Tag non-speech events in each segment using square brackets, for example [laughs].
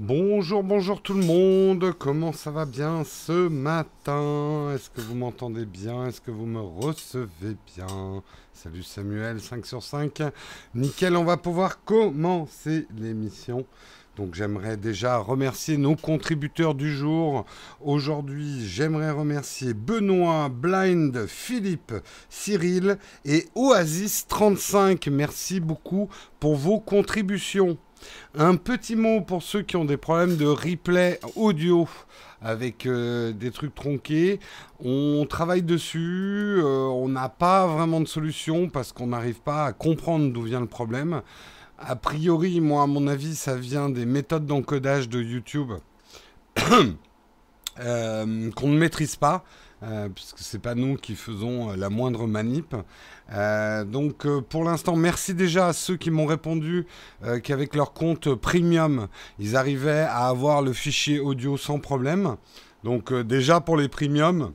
Bonjour, bonjour tout le monde. Comment ça va bien ce matin? Est-ce que vous m'entendez bien? Est-ce que vous me recevez bien? Salut Samuel, 5 sur 5. Nickel, on va pouvoir commencer l'émission. Donc j'aimerais déjà remercier nos contributeurs du jour. Aujourd'hui, j'aimerais remercier Benoît, Blind, Philippe, Cyril et Oasis35. Merci beaucoup pour vos contributions. Un petit mot pour ceux qui ont des problèmes de replay audio avec euh, des trucs tronqués. On travaille dessus, euh, on n'a pas vraiment de solution parce qu'on n'arrive pas à comprendre d'où vient le problème. A priori, moi, à mon avis, ça vient des méthodes d'encodage de YouTube [coughs] euh, qu'on ne maîtrise pas. Euh, puisque c'est pas nous qui faisons euh, la moindre manip. Euh, donc pour l'instant, merci déjà à ceux qui m'ont répondu qu'avec leur compte premium, ils arrivaient à avoir le fichier audio sans problème. Donc déjà pour les premiums,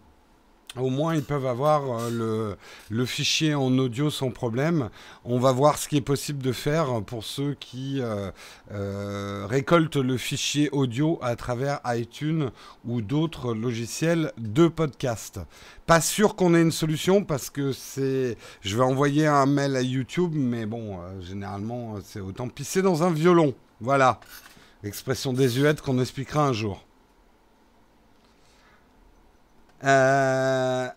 au moins, ils peuvent avoir euh, le, fichier en audio sans problème. On va voir ce qui est possible de faire pour ceux qui euh, euh, récoltent le fichier audio à travers iTunes ou d'autres logiciels de podcast. Pas sûr qu'on ait une solution parce que c'est. Je vais envoyer un mail à YouTube, mais bon, généralement, c'est autant pisser dans un violon. Voilà. Expression désuète qu'on expliquera un jour. Euh,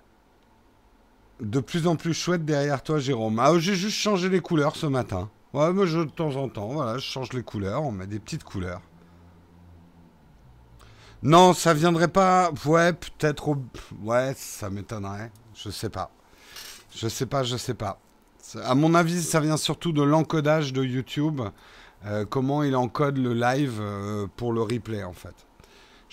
de plus en plus chouette derrière toi, Jérôme. Ah, j'ai juste changé les couleurs ce matin. Ouais, moi, de temps en temps, voilà, je change les couleurs, on met des petites couleurs. Non, ça viendrait pas. Ouais, peut-être au. Ouais, ça m'étonnerait. Je sais pas. Je sais pas, je sais pas. À mon avis, ça vient surtout de l'encodage de YouTube. Euh, comment il encode le live euh, pour le replay, en fait.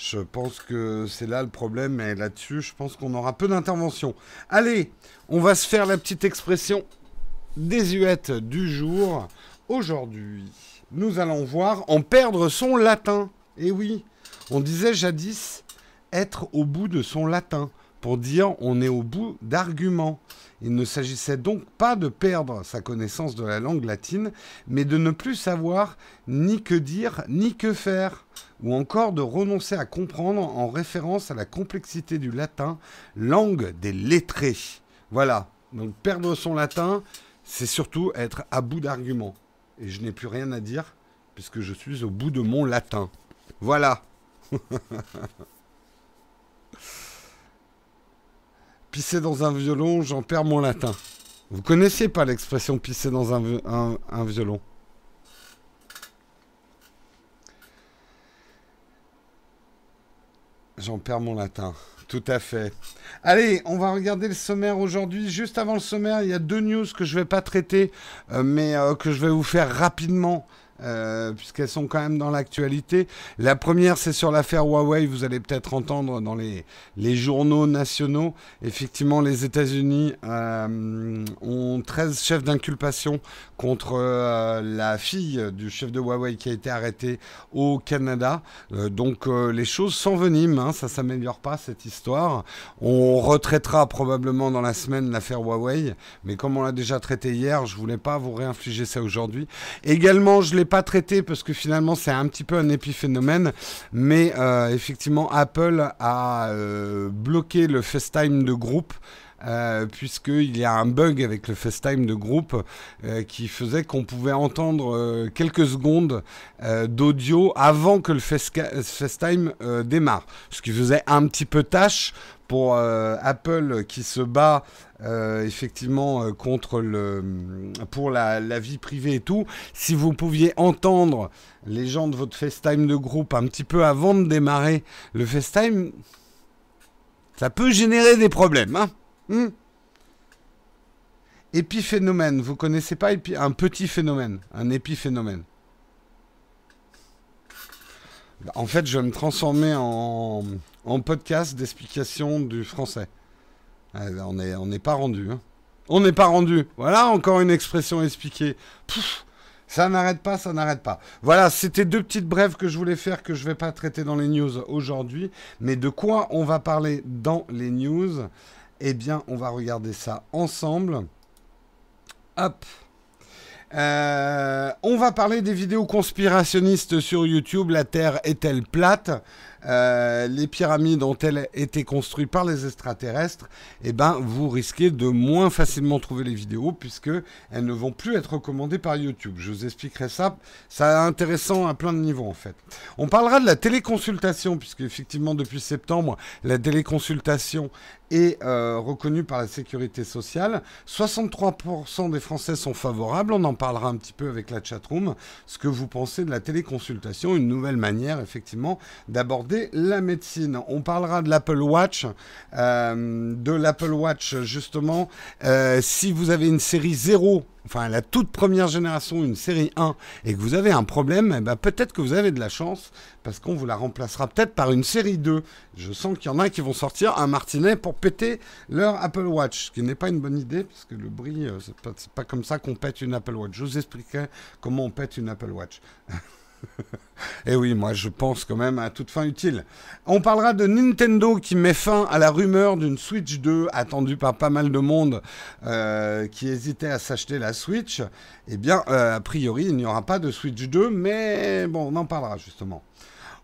Je pense que c'est là le problème, et là-dessus, je pense qu'on aura peu d'intervention. Allez, on va se faire la petite expression désuète du jour. Aujourd'hui, nous allons voir en perdre son latin. Eh oui, on disait jadis être au bout de son latin pour dire on est au bout d'arguments. Il ne s'agissait donc pas de perdre sa connaissance de la langue latine, mais de ne plus savoir ni que dire ni que faire, ou encore de renoncer à comprendre en référence à la complexité du latin, langue des lettrés. Voilà, donc perdre son latin, c'est surtout être à bout d'arguments. Et je n'ai plus rien à dire, puisque je suis au bout de mon latin. Voilà. [laughs] pisser dans un violon, j'en perds mon latin. Vous connaissiez pas l'expression pisser dans un, un, violon J'en perds mon latin. Tout à fait. Allez, on va regarder le sommaire aujourd'hui. Juste avant le sommaire, il y a deux news que je ne vais pas traiter, euh, mais euh, que je vais vous faire rapidement euh, puisqu'elles sont quand même dans l'actualité. La première, c'est sur l'affaire Huawei. Vous allez peut-être entendre dans les, les, journaux nationaux. Effectivement, les États-Unis euh, ont 13 chefs d'inculpation contre euh, la fille du chef de Huawei qui a été arrêtée au Canada. donc, les choses s'enveniment. Hein, ça s'améliore pas, cette histoire. On retraitera probablement dans la semaine l'affaire Huawei. Mais comme on l'a déjà traité hier, je voulais pas vous réinfliger ça aujourd'hui. Également, je l'ai pas traité parce que finalement c'est un petit peu un épiphénomène, mais euh, effectivement Apple a euh, bloqué le FaceTime de groupe. Euh, puisqu'il y a un bug avec le FaceTime de groupe qui faisait qu'on pouvait entendre quelques secondes d'audio avant que le FaceTime démarre. Ce qui faisait un petit peu tâche pour Apple qui se bat euh, effectivement euh, contre le pour la, vie privée et tout. Si vous pouviez entendre les gens de votre FaceTime de groupe un petit peu avant de démarrer le FaceTime, ça peut générer des problèmes. Hein hmm épiphénomène, vous connaissez pas un petit phénomène, un épiphénomène. En fait, je vais me transformer en, en podcast d'explication du français. Ah, on n'est pas rendu. Hein. On n'est pas rendu. Voilà encore une expression expliquée. ça n'arrête pas, ça n'arrête pas. Voilà, c'était deux petites brèves que je voulais faire que je ne vais pas traiter dans les news aujourd'hui. Mais de quoi on va parler dans les news? Eh bien, on va regarder ça ensemble. Hop. Euh, on va parler des vidéos conspirationnistes sur YouTube. La Terre est-elle plate? Euh, les pyramides ont-elles été construites par les extraterrestres? Eh ben, vous risquez de moins facilement trouver les vidéos puisque elles ne vont plus être recommandées par YouTube. Je vous expliquerai ça. Ça est intéressant à plein de niveaux en fait. On parlera de la téléconsultation puisque effectivement depuis septembre, la téléconsultation est euh, reconnue par la sécurité sociale. 63% des Français sont favorables. On en parlera un petit peu avec la chatroom. Ce que vous pensez de la téléconsultation, une nouvelle manière effectivement d'aborder la médecine. On parlera de l'Apple Watch, euh, de l'Apple Watch justement. Euh, si vous avez une série 0 enfin la toute première génération, une série 1, et que vous avez un problème, eh ben, peut-être que vous avez de la chance, parce qu'on vous la remplacera peut-être par une série 2. Je sens qu'il y en a qui vont sortir un martinet pour péter leur Apple Watch, ce qui n'est pas une bonne idée, parce que le bruit, euh, c'est pas, pas comme ça qu'on pète une Apple Watch. Je vous expliquerai comment on pète une Apple Watch. [laughs] Et eh oui, moi je pense quand même à toute fin utile. On parlera de Nintendo qui met fin à la rumeur d'une Switch 2 attendue par pas mal de monde euh, qui hésitait à s'acheter la Switch. Eh bien, euh, a priori, il n'y aura pas de Switch 2, mais bon, on en parlera justement.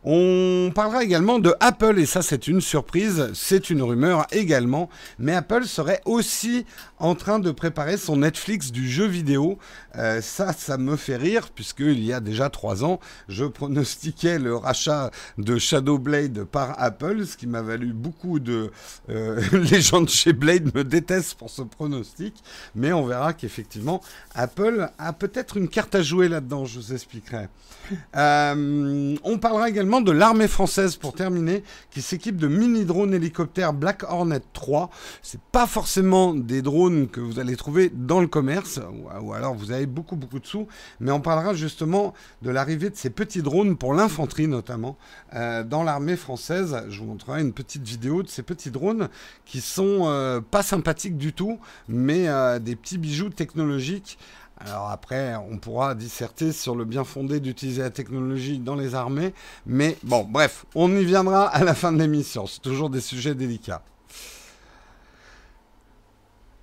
On parlera également de Apple, et ça c'est une surprise, c'est une rumeur également, mais Apple serait aussi en train de préparer son Netflix du jeu vidéo. Euh, ça, ça me fait rire, puisqu'il y a déjà trois ans, je pronostiquais le rachat de Shadow Blade par Apple, ce qui m'a valu beaucoup de... Euh, [laughs] les gens chez Blade me détestent pour ce pronostic, mais on verra qu'effectivement, Apple a peut-être une carte à jouer là-dedans, je vous expliquerai. Euh, on parlera également de l'armée française pour terminer, qui s'équipe de mini-drones hélicoptères Black Hornet 3. C'est pas forcément des drones que vous allez trouver dans le commerce, ou, alors vous avez beaucoup beaucoup de sous, mais on parlera justement de l'arrivée de ces petits drones pour l'infanterie notamment euh, dans l'armée française. Je vous montrerai une petite vidéo de ces petits drones qui sont euh, pas sympathiques du tout, mais des petits bijoux technologiques alors après, on pourra disserter sur le bien fondé d'utiliser la technologie dans les armées, mais bon, bref, on y viendra à la fin de l'émission. C'est toujours des sujets délicats.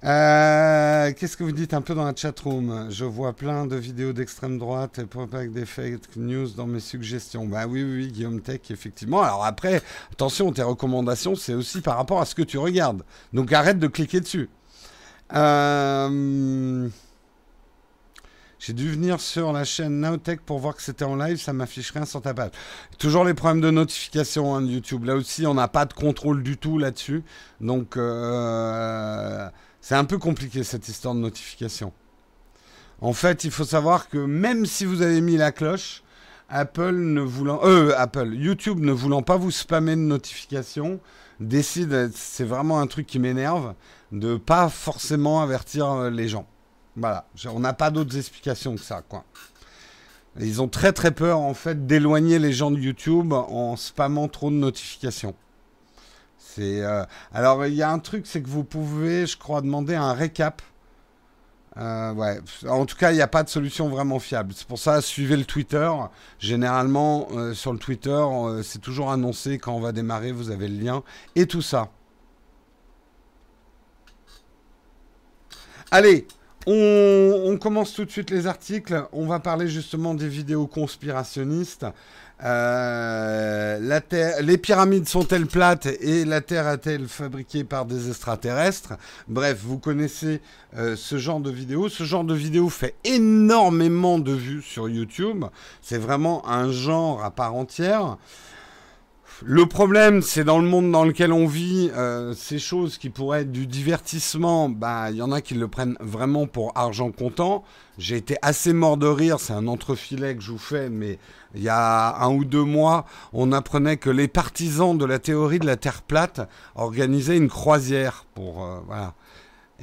Euh, qu'est-ce que vous dites un peu dans la chatroom? Je vois plein de vidéos d'extrême droite et avec des fake news dans mes suggestions. Bah oui, oui, oui, Guillaume Tech, effectivement. Alors après, attention, tes recommandations, c'est aussi par rapport à ce que tu regardes. Donc arrête de cliquer dessus. Euh... J'ai dû venir sur la chaîne Nowtech pour voir que c'était en live, ça m'affiche rien sur ta page. Toujours les problèmes de notification hein, de YouTube. Là aussi, on n'a pas de contrôle du tout là-dessus. Donc, euh, c'est un peu compliqué cette histoire de notification. En fait, il faut savoir que même si vous avez mis la cloche, Apple ne voulant, euh, Apple, YouTube ne voulant pas vous spammer de notifications, décide, c'est vraiment un truc qui m'énerve, de pas forcément avertir euh, les gens. Voilà, on n'a pas d'autres explications que ça, quoi. Ils ont très très peur en fait d'éloigner les gens de YouTube en spammant trop de notifications. C'est euh, alors il y a un truc, c'est que vous pouvez, je crois, demander un récap. Euh, ouais. En tout cas, il n'y a pas de solution vraiment fiable. C'est pour ça, suivez le Twitter. Généralement, euh, sur le Twitter, c'est toujours annoncé quand on va démarrer, vous avez le lien et tout ça. Allez, on, commence tout de suite les articles. On va parler justement des vidéos conspirationnistes. Euh, les pyramides sont-elles plates et la Terre a-t-elle fabriquée par des extraterrestres? Bref, vous connaissez euh, ce genre de vidéo. Ce genre de vidéo fait énormément de vues sur YouTube. C'est vraiment un genre à part entière. Le problème, c'est dans le monde dans lequel on vit, euh, ces choses qui pourraient être du divertissement, bah, il y en a qui le prennent vraiment pour argent comptant. J'ai été assez mort de rire, c'est un entrefilet que je vous fais, mais il y a un ou deux mois, on apprenait que les partisans de la théorie de la Terre plate organisaient une croisière pour, euh, voilà.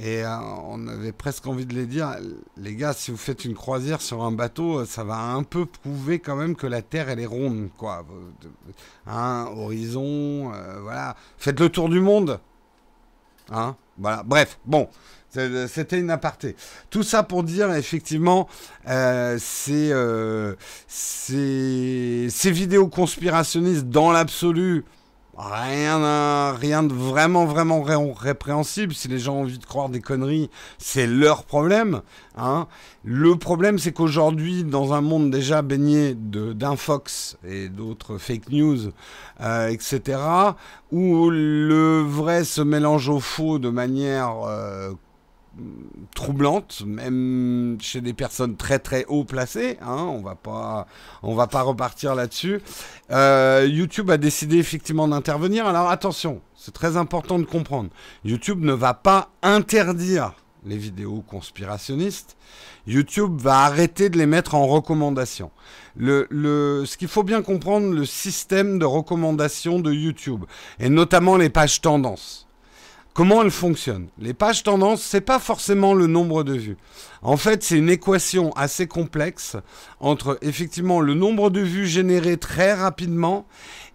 Et euh, on avait presque envie de les dire, les gars, si vous faites une croisière sur un bateau, euh, ça va un peu prouver quand même que la Terre, elle est ronde, quoi. Hein, horizon, euh, voilà. Faites le tour du monde. Hein, voilà. Bref, bon. C'était une aparté. Tout ça pour dire, effectivement, euh, ces vidéos conspirationnistes dans l'absolu Rien, rien de vraiment, vraiment répréhensible. Si les gens ont envie de croire des conneries, c'est leur problème. Hein. Le problème, c'est qu'aujourd'hui, dans un monde déjà baigné d'infox et d'autres fake news, euh, etc., où le vrai se mélange au faux de manière euh, troublante, même chez des personnes très très haut placées. Hein, on va pas, on va pas repartir là-dessus. Euh, YouTube a décidé effectivement d'intervenir. Alors attention, c'est très important de comprendre. YouTube ne va pas interdire les vidéos conspirationnistes. YouTube va arrêter de les mettre en recommandation. Ce qu'il faut bien comprendre, le système de recommandation de YouTube, et notamment les pages tendances. Comment elles fonctionnent Les pages tendances, c'est pas forcément le nombre de vues. En fait, c'est une équation assez complexe entre effectivement le nombre de vues générées très rapidement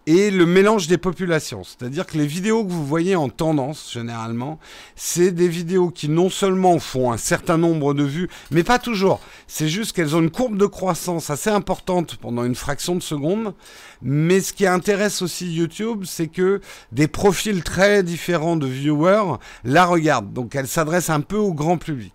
et le mélange des populations. C'est-à-dire que les vidéos que vous voyez en tendance, généralement, c'est des vidéos qui non seulement font un certain nombre de vues, mais pas toujours. C'est juste qu'elles ont une courbe de croissance assez importante pendant une fraction de seconde. Mais ce qui intéresse aussi YouTube, c'est que des profils très différents de viewers la regardent. Donc elle s'adresse un peu au grand public.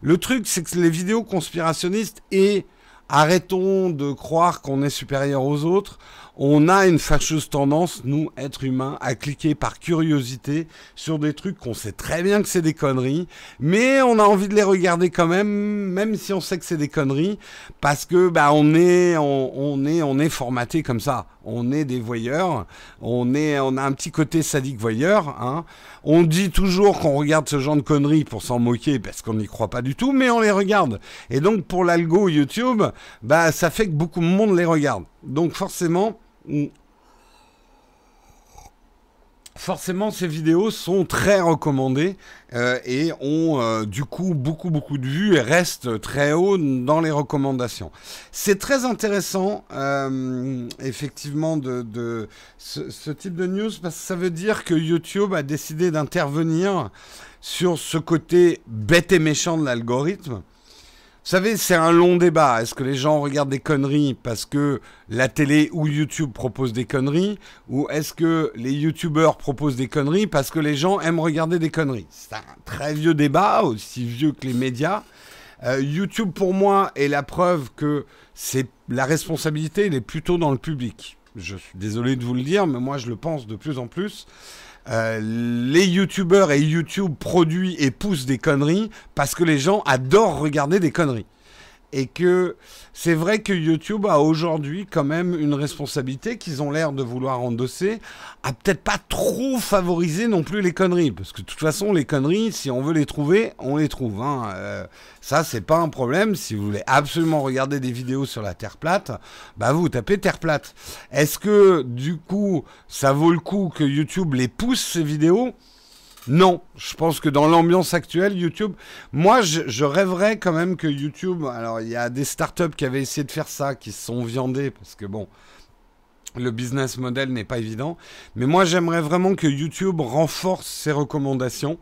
Le truc, c'est que les vidéos conspirationnistes et arrêtons de croire qu'on est supérieur aux autres on a une fâcheuse tendance, nous, êtres humains, à cliquer par curiosité sur des trucs qu'on sait très bien que c'est des conneries, mais on a envie de les regarder quand même, même si on sait que c'est des conneries, parce que bah on est, on, est, on est formaté comme ça. On est des voyeurs, on est, on a un petit côté sadique voyeur. Hein. On dit toujours qu'on regarde ce genre de conneries pour s'en moquer parce qu'on n'y croit pas du tout, mais on les regarde. Et donc pour l'algo YouTube, bah ça fait que beaucoup de monde les regarde. Donc forcément, forcément, ces vidéos sont très recommandées euh, et ont euh, du coup beaucoup beaucoup de vues et restent très haut dans les recommandations. C'est très intéressant, euh, effectivement, de, ce, ce, type de news parce que ça veut dire que YouTube a décidé d'intervenir sur ce côté bête et méchant de l'algorithme. Vous savez, c'est un long débat. Est-ce que les gens regardent des conneries parce que la télé ou YouTube propose des conneries Ou est-ce que les YouTubeurs proposent des conneries parce que les gens aiment regarder des conneries? C'est un très vieux débat, aussi vieux que les médias. Euh, YouTube, pour moi, est la preuve que c'est la responsabilité, elle est plutôt dans le public. Je suis désolé de vous le dire, mais moi, je le pense de plus en plus. Euh, les youtubeurs et YouTube produisent et poussent des conneries parce que les gens adorent regarder des conneries et que c'est vrai que YouTube a aujourd'hui quand même une responsabilité qu'ils ont l'air de vouloir endosser, à peut-être pas trop favoriser non plus les conneries, parce que de toute façon les conneries, si on veut les trouver, on les trouve. Hein. Euh, ça c'est pas un problème. Si vous voulez absolument regarder des vidéos sur la Terre plate, bah vous tapez Terre plate. Est-ce que du coup ça vaut le coup que YouTube les pousse ces vidéos? Non, je pense que dans l'ambiance actuelle, YouTube, moi, je, rêverais quand même que YouTube, alors il y a des startups qui avaient essayé de faire ça, qui se sont viandées, parce que bon, le business model n'est pas évident, mais moi, j'aimerais vraiment que YouTube renforce ses recommandations.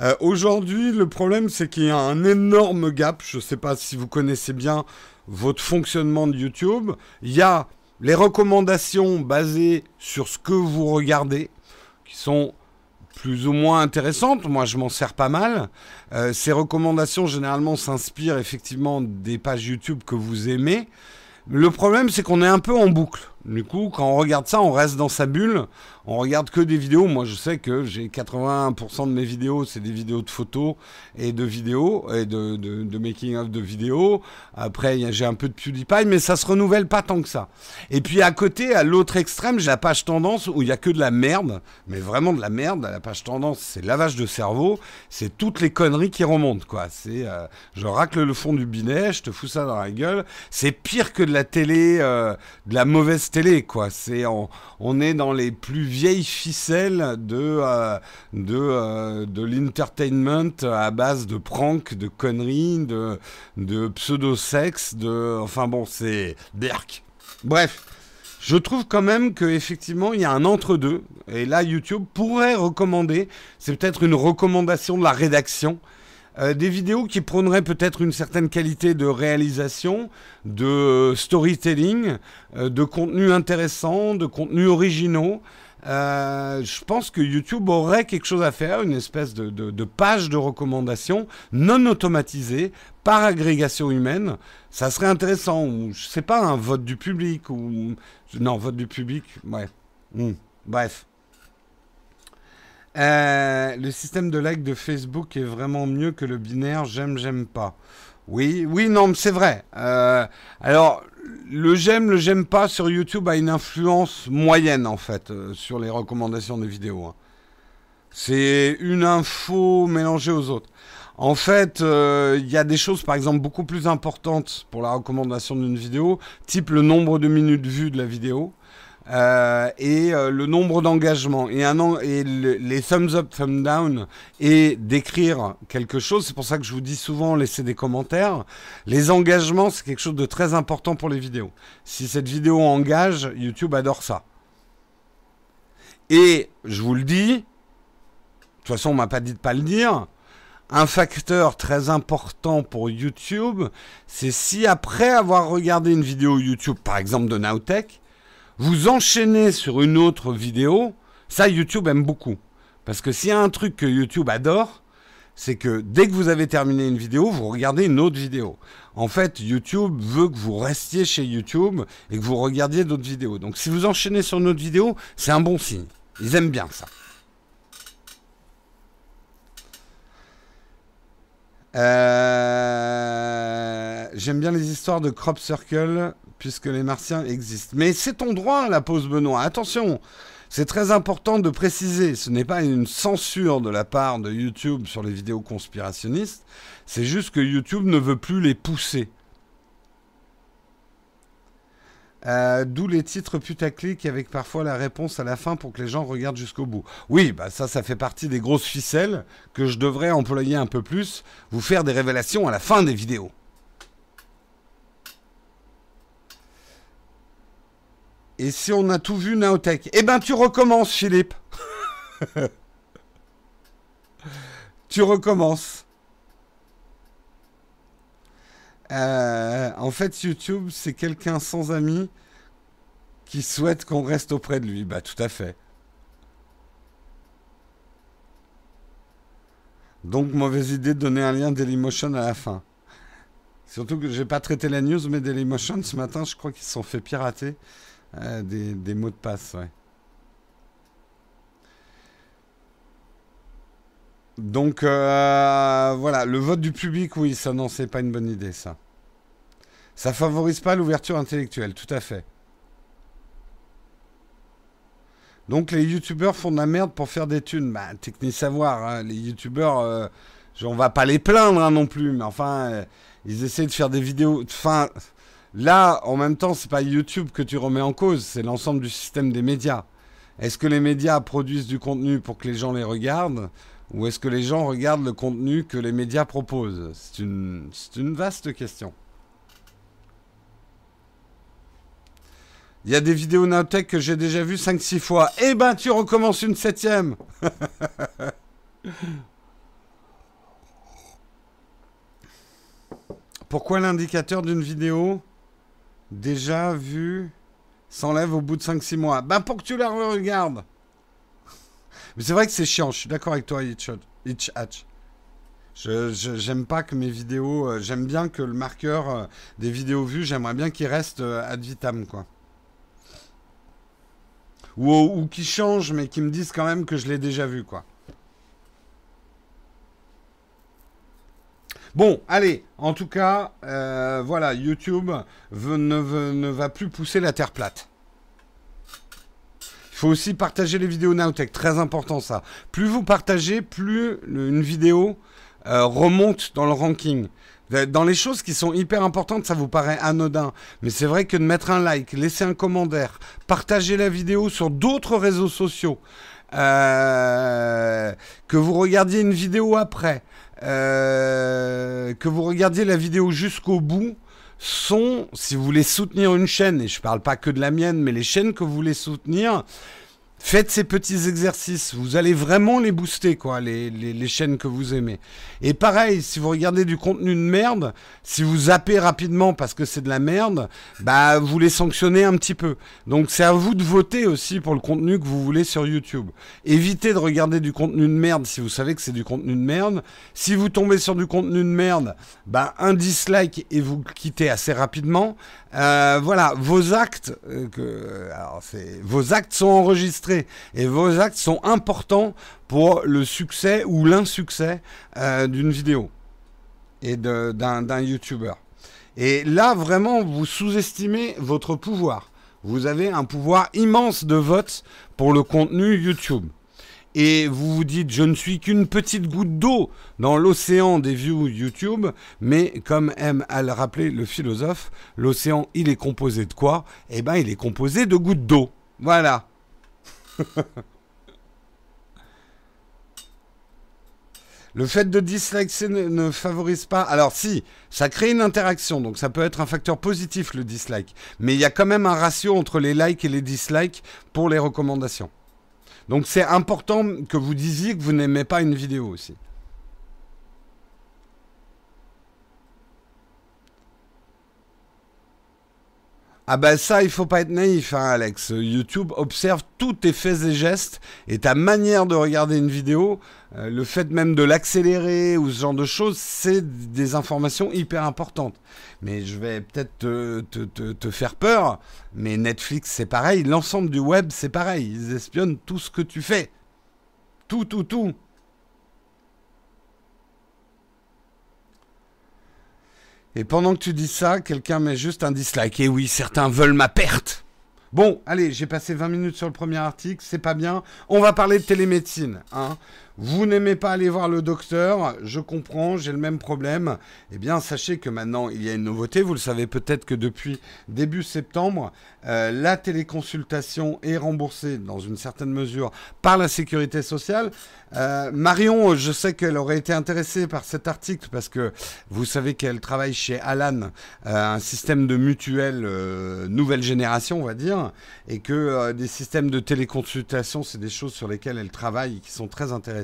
Euh, aujourd'hui, le problème, c'est qu'il y a un énorme gap. Je ne sais pas si vous connaissez bien votre fonctionnement de YouTube. Il y a les recommandations basées sur ce que vous regardez, qui sont plus ou moins intéressantes. Moi, je m'en sers pas mal. Euh, ces recommandations, généralement, s'inspirent effectivement des pages YouTube que vous aimez. Le problème, c'est qu'on est un peu en boucle. Du coup, quand on regarde ça, on reste dans sa bulle. On regarde que des vidéos. Moi, je sais que j'ai 81% de mes vidéos, c'est des vidéos de photos et de vidéos et de, de, making of de vidéos. Après, j'ai un peu de PewDiePie, mais ça se renouvelle pas tant que ça. Et puis à côté, à l'autre extrême, j'ai la page tendance où il y a que de la merde, mais vraiment de la merde. La page tendance, c'est lavage de cerveau, c'est toutes les conneries qui remontent, quoi. C'est, euh, je racle le fond du binet, je te fous ça dans la gueule. C'est pire que de la télé, euh, de la mauvaise télé, quoi. C'est on, est dans les plus vieilles ficelles de euh, de euh, de l'entertainment à base de pranks, de conneries, de de pseudo-sexe, de enfin bon, c'est berk. Bref. Je trouve quand même qu'effectivement, il y a un entre-deux. Et là, YouTube pourrait recommander, c'est peut-être une recommandation de la rédaction, euh, des vidéos qui prôneraient peut-être une certaine qualité de réalisation, de storytelling, euh, de contenu intéressant, de contenu originaux. euh, je pense que YouTube aurait quelque chose à faire, une espèce de, page de recommandation non automatisée par agrégation humaine. Ça serait intéressant. Ou, je sais pas, un vote du public ou non, vote du public. Ouais. Hmm. Bref. Euh, le système de like de Facebook est vraiment mieux que le binaire j'aime, j'aime pas. Oui, oui, non, c'est vrai. Euh, alors, le j'aime, le j'aime pas sur YouTube a une influence moyenne en fait euh, sur les recommandations des vidéos. Hein. C'est une info mélangée aux autres. En fait, il y a des choses par exemple beaucoup plus importantes pour la recommandation d'une vidéo, type le nombre de minutes vues de la vidéo. Euh, et euh, le nombre d'engagements et, les thumbs up, thumbs down et d'écrire quelque chose. C'est pour ça que je vous dis souvent laisser des commentaires. Les engagements, c'est quelque chose de très important pour les vidéos. Si cette vidéo engage, YouTube adore ça. Et je vous le dis, de toute façon, on m'a pas dit de pas le dire. Un facteur très important pour YouTube, c'est si après avoir regardé une vidéo YouTube, par exemple de Nowtech, vous enchaînez sur une autre vidéo, ça YouTube aime beaucoup. Parce que s'il y a un truc que YouTube adore, c'est que dès que vous avez terminé une vidéo, vous regardez une autre vidéo. En fait, YouTube veut que vous restiez chez YouTube et que vous regardiez d'autres vidéos. Donc si vous enchaînez sur une autre vidéo, c'est un bon signe. Ils aiment bien ça. Euh, j'aime bien les histoires de crop circle puisque les martiens existent. Mais c'est ton droit, la pause Benoît. Attention, c'est très important de préciser, ce n'est pas une censure de la part de YouTube sur les vidéos conspirationnistes, c'est juste que YouTube ne veut plus les pousser. Euh, d'où les titres putaclic avec parfois la réponse à la fin pour que les gens regardent jusqu'au bout. Oui, bah ça, ça fait partie des grosses ficelles que je devrais employer un peu plus, vous faire des révélations à la fin des vidéos. Et si on a tout vu Naotech Eh ben, tu recommences, Philippe. [laughs] tu recommences. Euh, en fait, YouTube, c'est quelqu'un sans amis qui souhaite qu'on reste auprès de lui. Bah, tout à fait. Donc, mauvaise idée de donner un lien Dailymotion à la fin. Surtout que j'ai pas traité la news, mais Dailymotion, ce matin, je crois qu'ils se sont fait pirater. Euh, des, mots de passe, ouais. Donc euh, voilà, le vote du public, oui, ça non, c'est pas une bonne idée, ça. Ça favorise pas l'ouverture intellectuelle, tout à fait. Donc les youtubeurs font de la merde pour faire des thunes. Bah, technique savoir, hein, les youtubeurs, euh, on va pas les plaindre hein, non plus, mais enfin, ils essaient de faire des vidéos. Enfin, Là, en même temps, c'est pas YouTube que tu remets en cause, c'est l'ensemble du système des médias. Est-ce que les médias produisent du contenu pour que les gens les regardent ou est-ce que les gens regardent le contenu que les médias proposent? C'est une, vaste question. Il y a des vidéos Nowtech que j'ai déjà vues 5-6 fois. Eh ben, tu recommences une septième [laughs] Pourquoi l'indicateur d'une vidéo? Déjà vu s'enlève au bout de 5-6 mois. Ben pour que tu la regardes. [laughs] Mais c'est vrai que c'est chiant, je suis d'accord avec toi, Hitch Hatch. Je, j'aime pas que mes vidéos. Euh, j'aime bien que le marqueur euh, des vidéos vues, j'aimerais bien qu'il reste euh, ad vitam, quoi. Ou, ou qu'il change, mais qu'ils me disent quand même que je l'ai déjà vu, quoi. Bon, allez, en tout cas, euh, voilà, YouTube ne, va plus pousser la Terre plate. Il faut aussi partager les vidéos Nowtech, très important ça. Plus vous partagez, plus une vidéo euh, remonte dans le ranking. Dans les choses qui sont hyper importantes, ça vous paraît anodin. Mais c'est vrai que de mettre un like, laisser un commentaire, partager la vidéo sur d'autres réseaux sociaux, euh, que vous regardiez une vidéo après, euh, que vous regardiez la vidéo jusqu'au bout sont, si vous voulez soutenir une chaîne, et je ne parle pas que de la mienne, mais les chaînes que vous voulez soutenir, Faites ces petits exercices, vous allez vraiment les booster, quoi, les, chaînes que vous aimez. Et pareil, si vous regardez du contenu de merde, si vous zappez rapidement parce que c'est de la merde, bah vous les sanctionnez un petit peu. Donc c'est à vous de voter aussi pour le contenu que vous voulez sur YouTube. Évitez de regarder du contenu de merde si vous savez que c'est du contenu de merde. Si vous tombez sur du contenu de merde, bah un dislike et vous quittez assez rapidement. Euh, voilà, vos actes, euh, que, alors vos actes sont enregistrés et vos actes sont importants pour le succès ou l'insuccès euh, d'une vidéo et d'un YouTuber. Et là, vraiment, vous sous-estimez votre pouvoir. Vous avez un pouvoir immense de vote pour le contenu YouTube. Et vous vous dites, je ne suis qu'une petite goutte d'eau dans l'océan des views YouTube, mais comme aime à le rappeler le philosophe, l'océan, il est composé de quoi? Eh bien, il est composé de gouttes d'eau. Voilà. [laughs] Le fait de disliker ne, favorise pas. Alors si, ça crée une interaction, donc ça peut être un facteur positif le dislike. Mais il y a quand même un ratio entre les likes et les dislikes pour les recommandations. Donc c'est important que vous disiez que vous n'aimez pas une vidéo aussi. Ah ben ça, il faut pas être naïf, hein, Alex. YouTube observe tous tes faits et gestes et ta manière de regarder une vidéo. Euh, le fait même de l'accélérer ou ce genre de choses, c'est des informations hyper importantes. Mais je vais peut-être te, te, te, faire peur, mais Netflix c'est pareil, l'ensemble du web c'est pareil. Ils espionnent tout ce que tu fais. Tout, tout, tout. Et pendant que tu dis ça, quelqu'un met juste un dislike. Et oui, certains veulent ma perte. Bon, allez, j'ai passé 20 minutes sur le premier article, c'est pas bien. On va parler de télémédecine. Hein. Vous n'aimez pas aller voir le docteur, je comprends, j'ai le même problème. Eh bien, sachez que maintenant, il y a une nouveauté. Vous le savez peut-être que depuis début septembre, euh, la téléconsultation est remboursée dans une certaine mesure par la sécurité sociale. Euh, Marion, je sais qu'elle aurait été intéressée par cet article parce que vous savez qu'elle travaille chez Alan, euh, un système de mutuelle nouvelle génération, on va dire, et que des systèmes de téléconsultation, c'est des choses sur lesquelles elle travaille qui sont très intéressantes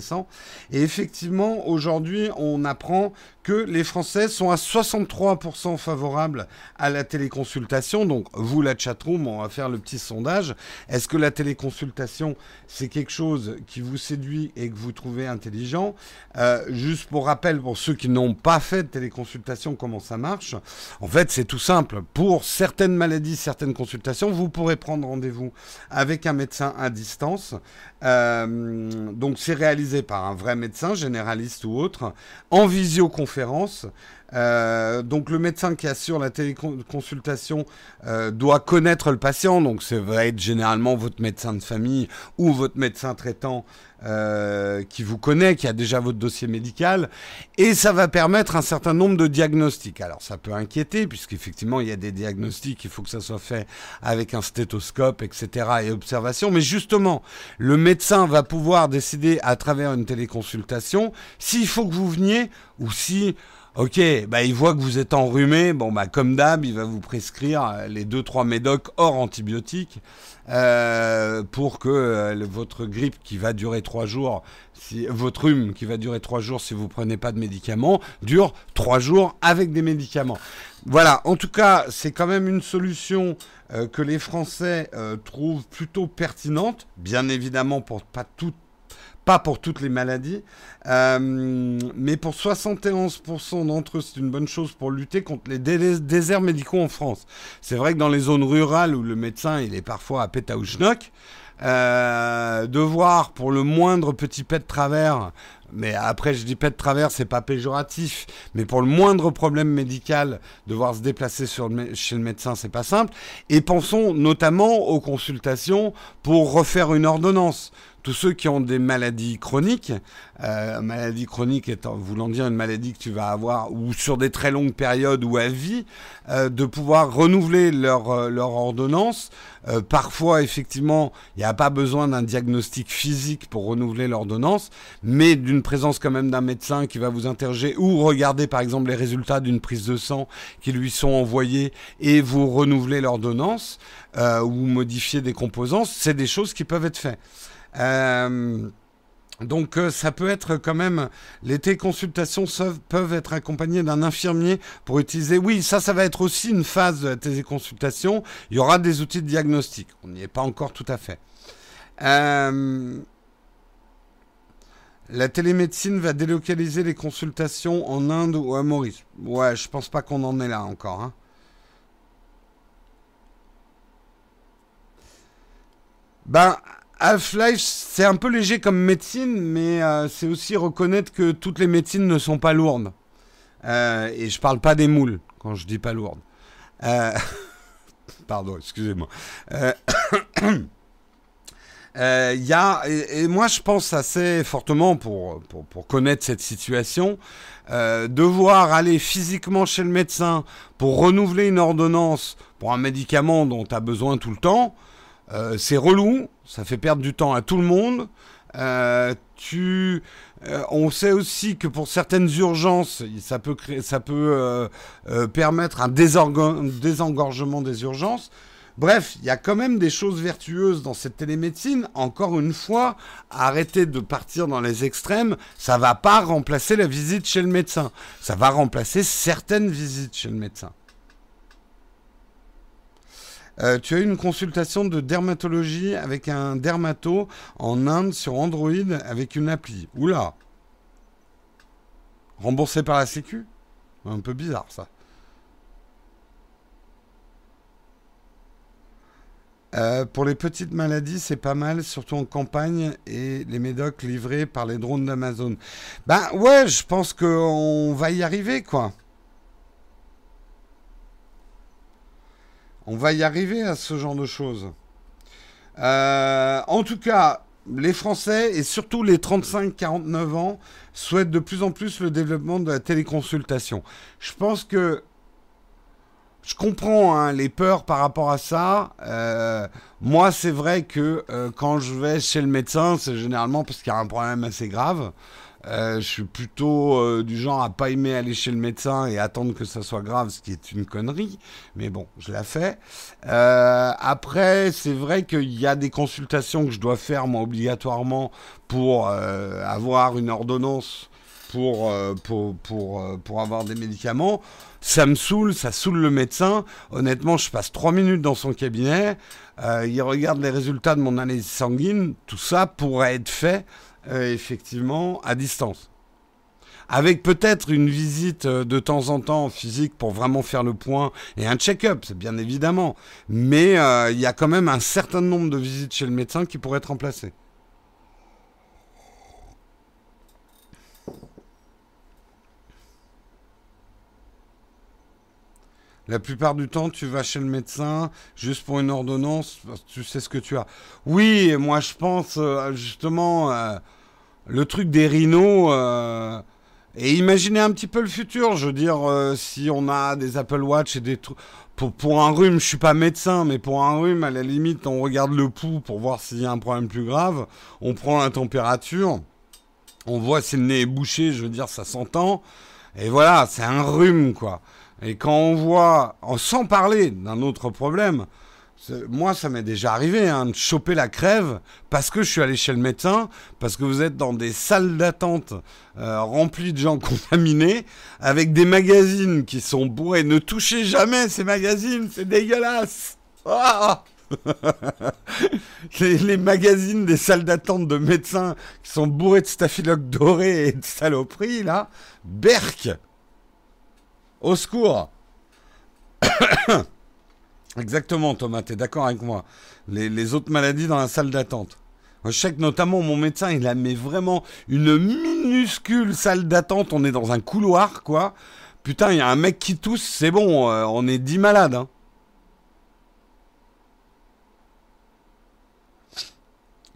et effectivement, aujourd'hui, on apprend que les Français sont à 63% favorables à la téléconsultation. Donc, vous, la chatroom, on va faire le petit sondage. Est-ce que la téléconsultation, c'est quelque chose qui vous séduit et que vous trouvez intelligent? Euh, Juste pour rappel, pour ceux qui n'ont pas fait de téléconsultation, comment ça marche? En fait, c'est tout simple. Pour certaines maladies, certaines consultations, vous pourrez prendre rendez-vous avec un médecin à distance. Euh, donc, c'est réalisé par un vrai médecin, généraliste ou autre, en visioconférence conférence euh, donc le médecin qui assure la téléconsultation euh, doit connaître le patient, donc ça va être généralement votre médecin de famille ou votre médecin traitant euh, qui vous connaît, qui a déjà votre dossier médical, et ça va permettre un certain nombre de diagnostics. Alors ça peut inquiéter, puisqu'effectivement il y a des diagnostics, il faut que ça soit fait avec un stéthoscope, etc. et observation, mais justement, le médecin va pouvoir décider à travers une téléconsultation s'il faut que vous veniez ou si Ok, bah il voit que vous êtes enrhumé, bon bah comme d'hab, il va vous prescrire euh, les 2-3 médocs hors antibiotiques euh, pour que euh, votre grippe qui va durer 3 jours, si, votre rhume qui va durer 3 jours si vous prenez pas de médicaments, dure 3 jours avec des médicaments. Voilà, en tout cas, c'est quand même une solution que les Français trouvent plutôt pertinente, bien évidemment pour pas toutes pas pour toutes les maladies, euh, mais pour 71% d'entre eux, c'est une bonne chose pour lutter contre les déserts médicaux en France. C'est vrai que dans les zones rurales où le médecin il est parfois à pétaouchnock, euh, de voir pour le moindre petit pet de travers, mais après je dis pet de travers, c'est pas péjoratif, mais pour le moindre problème médical, devoir se déplacer chez le médecin, c'est pas simple. Et pensons notamment aux consultations pour refaire une ordonnance. Tous ceux qui ont des maladies chroniques, euh, maladie chronique étant voulant dire une maladie que tu vas avoir ou sur des très longues périodes ou à vie, euh, de pouvoir renouveler leur, euh, leur ordonnance. Euh, parfois, effectivement, il n'y a pas besoin d'un diagnostic physique pour renouveler l'ordonnance, mais d'une présence quand même d'un médecin qui va vous interroger ou regarder par exemple les résultats d'une prise de sang qui lui sont envoyés et vous renouveler l'ordonnance ou modifier des composants. C'est des choses qui peuvent être faites. Euh, donc euh, ça peut être quand même, les téléconsultations peuvent être accompagnées d'un infirmier pour utiliser, oui, ça, ça va être aussi une phase de la téléconsultation, il y aura des outils de diagnostic, on n'y est pas encore tout à fait. Euh, la télémédecine va délocaliser les consultations en Inde ou à Maurice. Ouais, je pense pas qu'on en est là encore. Hein. Ben, Half-Life, c'est un peu léger comme médecine, mais euh, c'est aussi reconnaître que toutes les médecines ne sont pas lourdes. Euh, et je parle pas des moules quand je dis pas lourdes. Euh, [laughs] pardon, excusez-moi. [coughs] Y a, et, moi je pense assez fortement pour, pour, pour connaître cette situation, devoir aller physiquement chez le médecin pour renouveler une ordonnance pour un médicament dont tu as besoin tout le temps, c'est relou, ça fait perdre du temps à tout le monde. Euh, tu, euh, on sait aussi que pour certaines urgences, ça peut, créer, ça peut euh, permettre un désengorgement des urgences. Bref, il y a quand même des choses vertueuses dans cette télémédecine. Encore une fois, arrêtez de partir dans les extrêmes. Ça va pas remplacer la visite chez le médecin. Ça va remplacer certaines visites chez le médecin. Euh, tu as eu une consultation de dermatologie avec un dermato en Inde sur Android avec une appli. Oula Remboursé par la Sécu Un peu bizarre ça. Euh, pour les petites maladies, c'est pas mal, surtout en campagne et les médocs livrés par les drones d'Amazon. Ben ouais, je pense qu'on va y arriver, quoi. On va y arriver à ce genre de choses. Euh, en tout cas, les Français et surtout les 35-49 ans souhaitent de plus en plus le développement de la téléconsultation. Je pense que je comprends hein, les peurs par rapport à ça. Euh, moi, c'est vrai que euh, quand je vais chez le médecin, c'est généralement parce qu'il y a un problème assez grave. Euh, je suis plutôt euh, du genre à pas aimer aller chez le médecin et attendre que ça soit grave, ce qui est une connerie. Mais bon, je l'ai fait. Euh, après, c'est vrai qu'il y a des consultations que je dois faire moi obligatoirement pour avoir une ordonnance pour, pour, pour, pour avoir des médicaments. Ça me saoule, ça saoule le médecin. Honnêtement, je passe trois minutes dans son cabinet. il regarde les résultats de mon analyse sanguine. Tout ça pourrait être fait euh, effectivement, à distance. Avec peut-être une visite euh, de temps en temps physique pour vraiment faire le point et un check-up, c'est bien évidemment. Mais euh, il y a quand même un certain nombre de visites chez le médecin qui pourraient être remplacées. La plupart du temps, tu vas chez le médecin juste pour une ordonnance, tu sais ce que tu as. Oui, moi je pense euh, justement euh, le truc des rhinos. Euh, et imaginez un petit peu le futur. Je veux dire, si on a des Apple Watch et des trucs. Pour, pour, un rhume, je suis pas médecin, mais pour un rhume, à la limite, on regarde le pouls pour voir s'il y a un problème plus grave. On prend la température. On voit si le nez est bouché, je veux dire, ça s'entend. Et voilà, c'est un rhume, quoi. Et quand on voit, sans parler d'un autre problème, moi, ça m'est déjà arrivé hein, de choper la crève parce que je suis allé chez le médecin, parce que vous êtes dans des salles d'attente euh, remplies de gens [laughs] contaminés, avec des magazines qui sont bourrés. Ne touchez jamais ces magazines, c'est dégueulasse. Ah [laughs] les, magazines des salles d'attente de médecins qui sont bourrés de staphylocoques dorés et de saloperies, là, berk au secours [coughs] Exactement, Thomas, tu es d'accord avec moi. Les, autres maladies dans la salle d'attente. Je sais que notamment mon médecin, il a mis vraiment une minuscule salle d'attente. On est dans un couloir, quoi. Putain, il y a un mec qui tousse, c'est bon, euh, on est dix malades. Hein.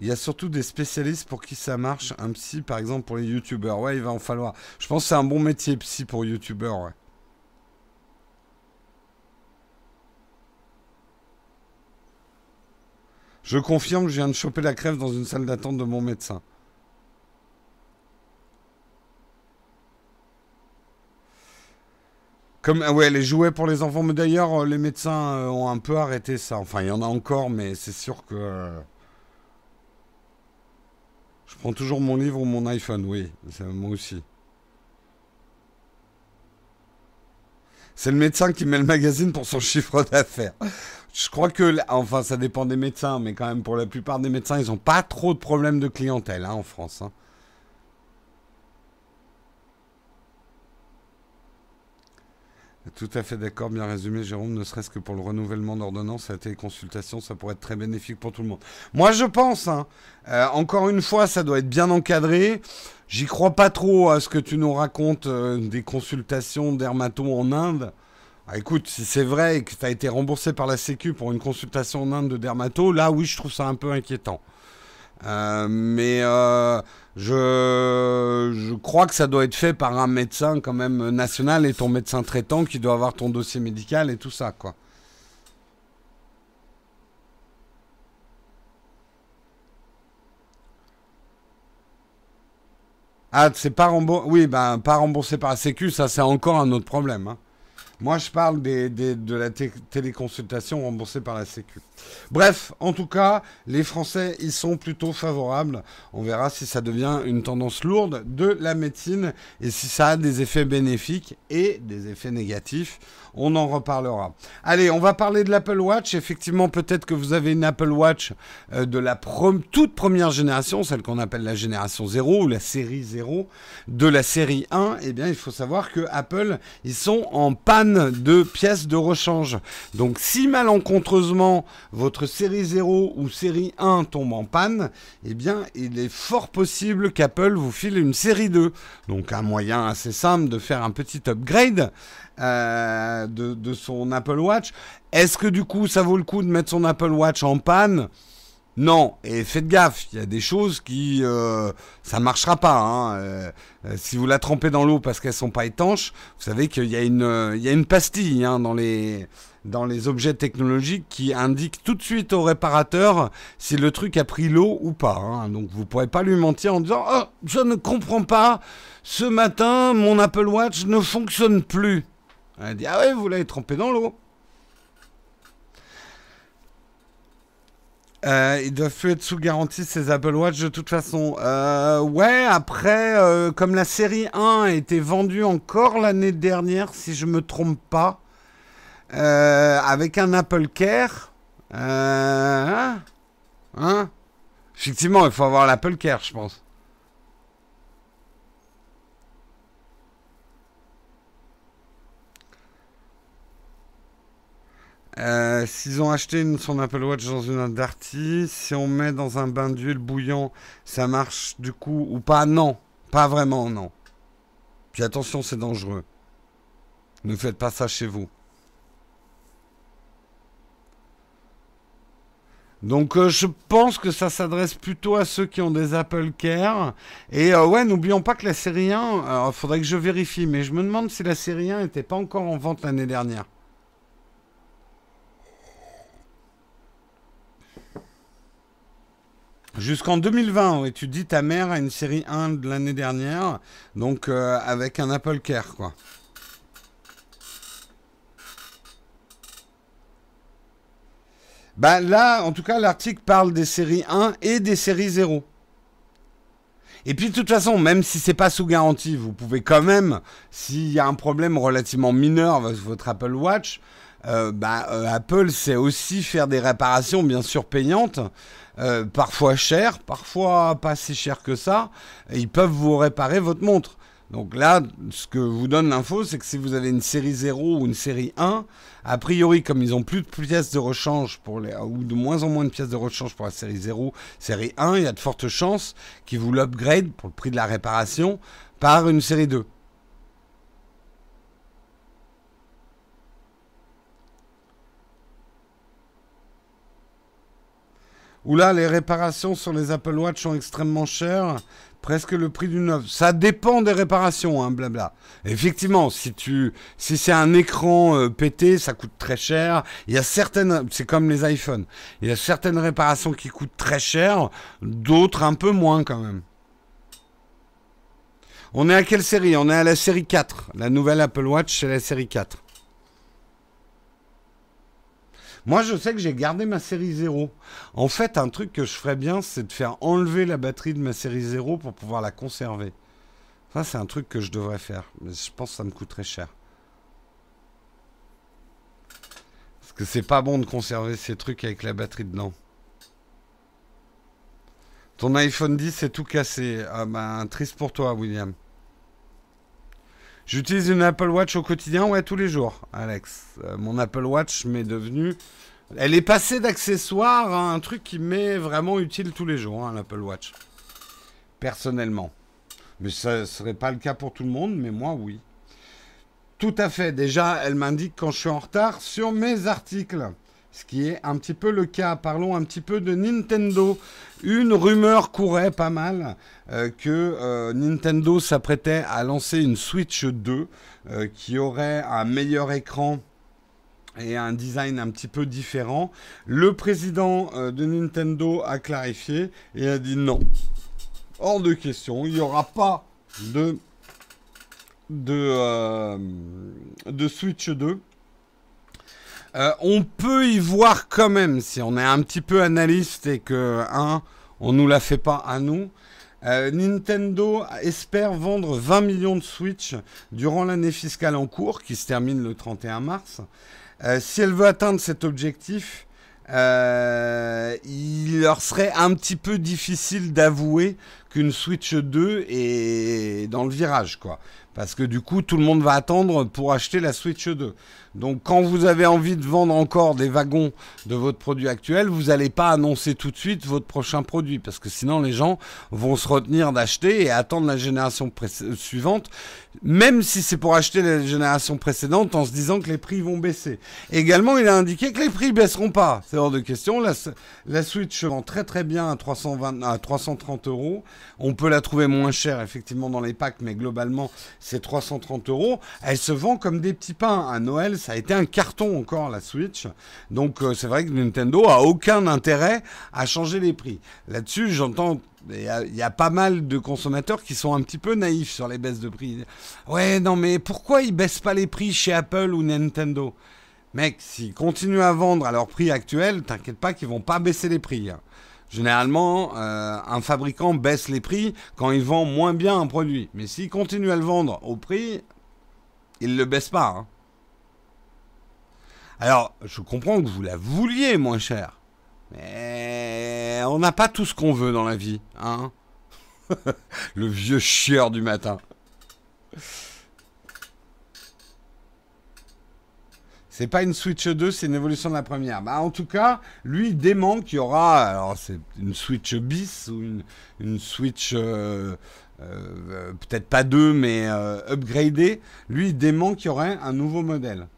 Il y a surtout des spécialistes pour qui ça marche. Un psy, par exemple, pour les youtubeurs. Ouais, il va en falloir. Je pense que c'est un bon métier, psy, pour youtubeurs, ouais. Je confirme, je viens de choper la crève dans une salle d'attente de mon médecin. Comme, ah ouais, les jouets pour les enfants, mais d'ailleurs, euh, les médecins euh, ont un peu arrêté ça. Enfin, il y en a encore, mais c'est sûr que. Euh, je prends toujours mon livre ou mon iPhone, oui, moi aussi. C'est le médecin qui met le magazine pour son [laughs] chiffre d'affaires. Je crois que, enfin, ça dépend des médecins, mais quand même, pour la plupart des médecins, ils n'ont pas trop de problèmes de clientèle hein, en France. Hein. Tout à fait d'accord, bien résumé, Jérôme. Ne serait-ce que pour le renouvellement d'ordonnance, la téléconsultation, ça pourrait être très bénéfique pour tout le monde. Moi, je pense. Hein. Euh, encore une fois, ça doit être bien encadré. J'y crois pas trop à ce que tu nous racontes euh, des consultations dermato en Inde. Ah, écoute, si c'est vrai que tu as été remboursé par la Sécu pour une consultation en Inde de dermato, là, oui, je trouve ça un peu inquiétant. Euh, mais euh, je, je, crois que ça doit être fait par un médecin quand même national et ton médecin traitant qui doit avoir ton dossier médical et tout ça, quoi. Ah, c'est pas remboursé. Oui, ben, pas remboursé par la Sécu, ça c'est encore un autre problème. Hein. Moi, je parle de la téléconsultation remboursée par la Sécu. Bref, en tout cas, les Français, ils sont plutôt favorables. On verra si ça devient une tendance lourde de la médecine et si ça a des effets bénéfiques et des effets négatifs. On en reparlera. Allez, on va parler de l'Apple Watch. Effectivement, peut-être que vous avez une Apple Watch euh, de la toute première génération, celle qu'on appelle la génération 0 ou la série 0, de la série 1. Eh bien, il faut savoir que Apple, ils sont en panne de pièces de rechange. Donc, si malencontreusement votre série 0 ou série 1 tombe en panne, eh bien, il est fort possible qu'Apple vous file une série 2. Donc, un moyen assez simple de faire un petit upgrade euh, de, son Apple Watch. Est-ce que du coup, ça vaut le coup de mettre son Apple Watch en panne? Non, et faites gaffe, il y a des choses qui euh, ça marchera pas. Hein. Euh, si vous la trempez dans l'eau parce qu'elles sont pas étanches, vous savez qu'il y a une y a une pastille hein, dans les dans les objets technologiques qui indique tout de suite au réparateur si le truc a pris l'eau ou pas. Hein. Donc vous ne pourrez pas lui mentir en disant oh, je ne comprends pas, ce matin mon Apple Watch ne fonctionne plus. Elle dit ah ouais vous l'avez trempé dans l'eau. Euh, ils doivent plus être sous garantie ces Apple Watch de toute façon. Euh, ouais, après, euh, comme la série 1 a été vendue encore l'année dernière, si je me trompe pas, avec un Apple Care. Hein, hein Effectivement, il faut avoir l'Apple Care, je pense. Euh, s'ils ont acheté une, son Apple Watch dans une Darty, si on met dans un bain d'huile bouillant, ça marche du coup ou pas? Non, pas vraiment, non. Puis attention, c'est dangereux. Ne faites pas ça chez vous. Donc euh, je pense que ça s'adresse plutôt à ceux qui ont des Apple Care. Et euh, ouais, n'oublions pas que la série 1, il faudrait que je vérifie, mais je me demande si la série 1 n'était pas encore en vente l'année dernière. Jusqu'en 2020, oui, tu dis ta mère a une série 1 de l'année dernière, donc euh, avec un Apple Care, quoi. Bah là, en tout cas, l'article parle des séries 1 et des séries 0. Et puis de toute façon, même si c'est pas sous garantie, vous pouvez quand même, s'il y a un problème relativement mineur avec votre Apple Watch, euh, bah, euh, Apple sait aussi faire des réparations bien sûr payantes, euh, parfois chères, parfois pas si chères que ça. Ils peuvent vous réparer votre montre. Donc là, ce que vous donne l'info, c'est que si vous avez une série 0 ou une série 1, a priori, comme ils ont plus de pièces de rechange pour les, ou de moins en moins de pièces de rechange pour la série 0, série 1, il y a de fortes chances qu'ils vous l'upgrade pour le prix de la réparation par une série 2. Oula, les réparations sur les Apple Watch sont extrêmement chères, presque le prix du neuf. Ça dépend des réparations, hein, blabla. Effectivement, si tu, si c'est un écran euh, pété, ça coûte très cher. Il y a certaines, c'est comme les iPhones. Il y a certaines réparations qui coûtent très cher, d'autres un peu moins quand même. On est à quelle série? On est à la série 4. La nouvelle Apple Watch, c'est la série 4. Moi, je sais que j'ai gardé ma série 0. En fait, un truc que je ferais bien, c'est de faire enlever la batterie de ma série 0 pour pouvoir la conserver. Ça, c'est un truc que je devrais faire. Mais je pense que ça me coûterait cher. Parce que c'est pas bon de conserver ces trucs avec la batterie dedans. Ton iPhone 10 est tout cassé. Ah ben, triste pour toi, William. J'utilise une Apple Watch au quotidien, ouais, tous les jours, Alex. Euh, mon Apple Watch m'est devenue. Elle est passée d'accessoire à un truc qui m'est vraiment utile tous les jours, hein, l'Apple Watch. Personnellement. Mais ça ne serait pas le cas pour tout le monde, mais moi, oui. Tout à fait. Déjà, elle m'indique quand je suis en retard sur mes articles ce qui est un petit peu le cas. Parlons un petit peu de Nintendo. Une rumeur courait pas mal euh, que euh, Nintendo s'apprêtait à lancer une Switch 2 euh, qui aurait un meilleur écran et un design un petit peu différent. Le président de Nintendo a clarifié et a dit non. Hors de question, il n'y aura pas de, Switch 2. Euh, on peut y voir quand même, si on est un petit peu analyste et que, un, on nous la fait pas à nous. Euh, Nintendo espère vendre 20 millions de Switch durant l'année fiscale en cours, qui se termine le 31 mars. Euh, si elle veut atteindre cet objectif, il leur serait un petit peu difficile d'avouer qu'une Switch 2 est dans le virage, quoi. Parce que du coup, tout le monde va attendre pour acheter la Switch 2. Donc quand vous avez envie de vendre encore des wagons de votre produit actuel, vous n'allez pas annoncer tout de suite votre prochain produit parce que sinon les gens vont se retenir d'acheter et attendre la génération suivante, même si c'est pour acheter la génération précédente en se disant que les prix vont baisser. Également, il a indiqué que les prix baisseront pas. C'est hors de question. La, Switch vend très très bien à, 320, à 330 euros. On peut la trouver moins chère effectivement dans les packs, mais globalement c'est 330 euros. Elle se vend comme des petits pains. À Noël, ça a été un carton encore la Switch. Donc euh, c'est vrai que Nintendo a aucun intérêt à changer les prix. Là-dessus, j'entends il y, a pas mal de consommateurs qui sont un petit peu naïfs sur les baisses de prix. Ouais, non, mais pourquoi ils baissent pas les prix chez Apple ou Nintendo? Mec, s'ils continuent à vendre à leur prix actuel, t'inquiète pas qu'ils vont pas baisser les prix. Hein. Généralement, euh, un fabricant baisse les prix quand il vend moins bien un produit. Mais s'il continue à le vendre au prix, il ne le baisse pas. Hein. Alors, je comprends que vous la vouliez moins cher. Mais on n'a pas tout ce qu'on veut dans la vie, hein [laughs] Le vieux chieur du matin. C'est pas une Switch 2, c'est une évolution de la première. Bah, en tout cas, lui, il dément qu'il y aura. Alors, c'est une Switch bis ou une, Switch. Euh, euh, peut-être pas deux, mais euh, upgradée. Lui, il dément qu'il y aurait un nouveau modèle.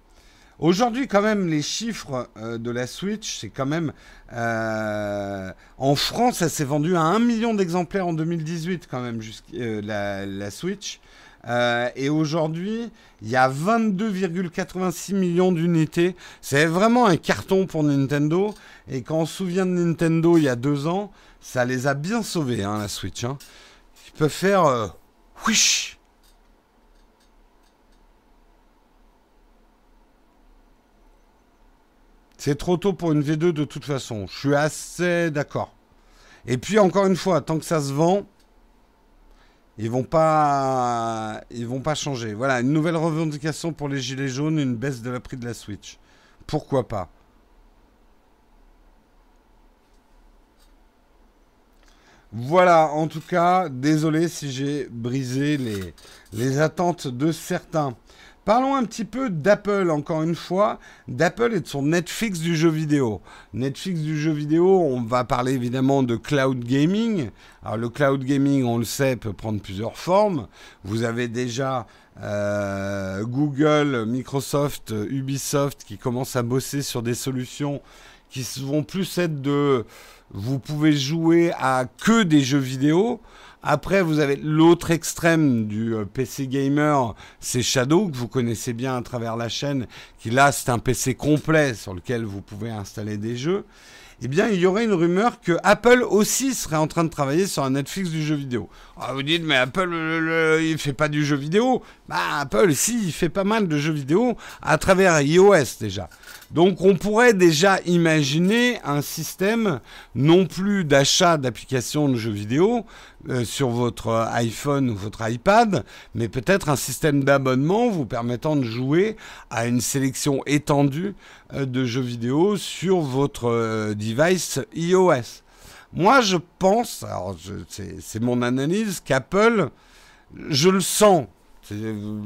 Aujourd'hui, quand même, les chiffres euh, de la Switch, c'est quand même... Euh, en France, ça s'est vendu à 1 million d'exemplaires en 2018, quand même, euh, la, Switch. et aujourd'hui, il y a 22,86 millions d'unités. C'est vraiment un carton pour Nintendo. Et quand on se souvient de Nintendo il y a deux ans, ça les a bien sauvés, hein, la Switch. Hein. Ils peuvent faire... Wish C'est trop tôt pour une V2 de toute façon. Je suis assez d'accord. Et puis encore une fois, tant que ça se vend, ils vont pas, ils vont pas changer. Voilà, une nouvelle revendication pour les gilets jaunes, une baisse de la prix de la Switch. Pourquoi pas? Voilà, en tout cas, désolé si j'ai brisé les, les attentes de certains. Parlons un petit peu d'Apple, encore une fois, d'Apple et de son Netflix du jeu vidéo. Netflix du jeu vidéo, on va parler évidemment de cloud gaming. Alors le cloud gaming, on le sait, peut prendre plusieurs formes. Vous avez déjà euh, Google, Microsoft, Ubisoft qui commencent à bosser sur des solutions qui vont plus être de vous pouvez jouer à que des jeux vidéo. Après, vous avez l'autre extrême du euh, PC gamer, c'est Shadow, que vous connaissez bien à travers la chaîne, qui là, c'est un PC complet sur lequel vous pouvez installer des jeux. Eh bien, il y aurait une rumeur que Apple aussi serait en train de travailler sur un Netflix du jeu vidéo. Ah, vous dites, mais Apple, il il fait pas du jeu vidéo. Bah, Apple, si, il fait pas mal de jeux vidéo à travers iOS déjà. Donc on pourrait déjà imaginer un système non plus d'achat d'applications de jeux vidéo euh, sur votre iPhone ou votre iPad, mais peut-être un système d'abonnement vous permettant de jouer à une sélection étendue euh, de jeux vidéo sur votre euh, device iOS. Moi je pense, alors c'est mon analyse, qu'Apple, je le sens,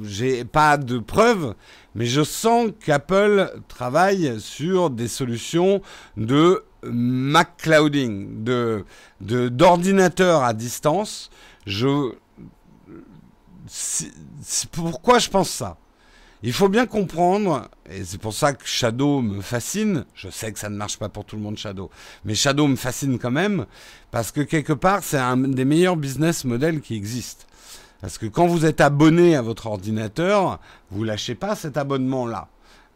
j'ai pas de preuves, mais je sens qu'Apple travaille sur des solutions de Mac clouding, de à distance. Je pourquoi je pense ça? Il faut bien comprendre, et c'est pour ça que Shadow me fascine. Je sais que ça ne marche pas pour tout le monde Shadow, mais Shadow me fascine quand même parce que quelque part c'est un des meilleurs business models qui existent. Parce que quand vous êtes abonné à votre ordinateur, vous lâchez pas cet abonnement-là.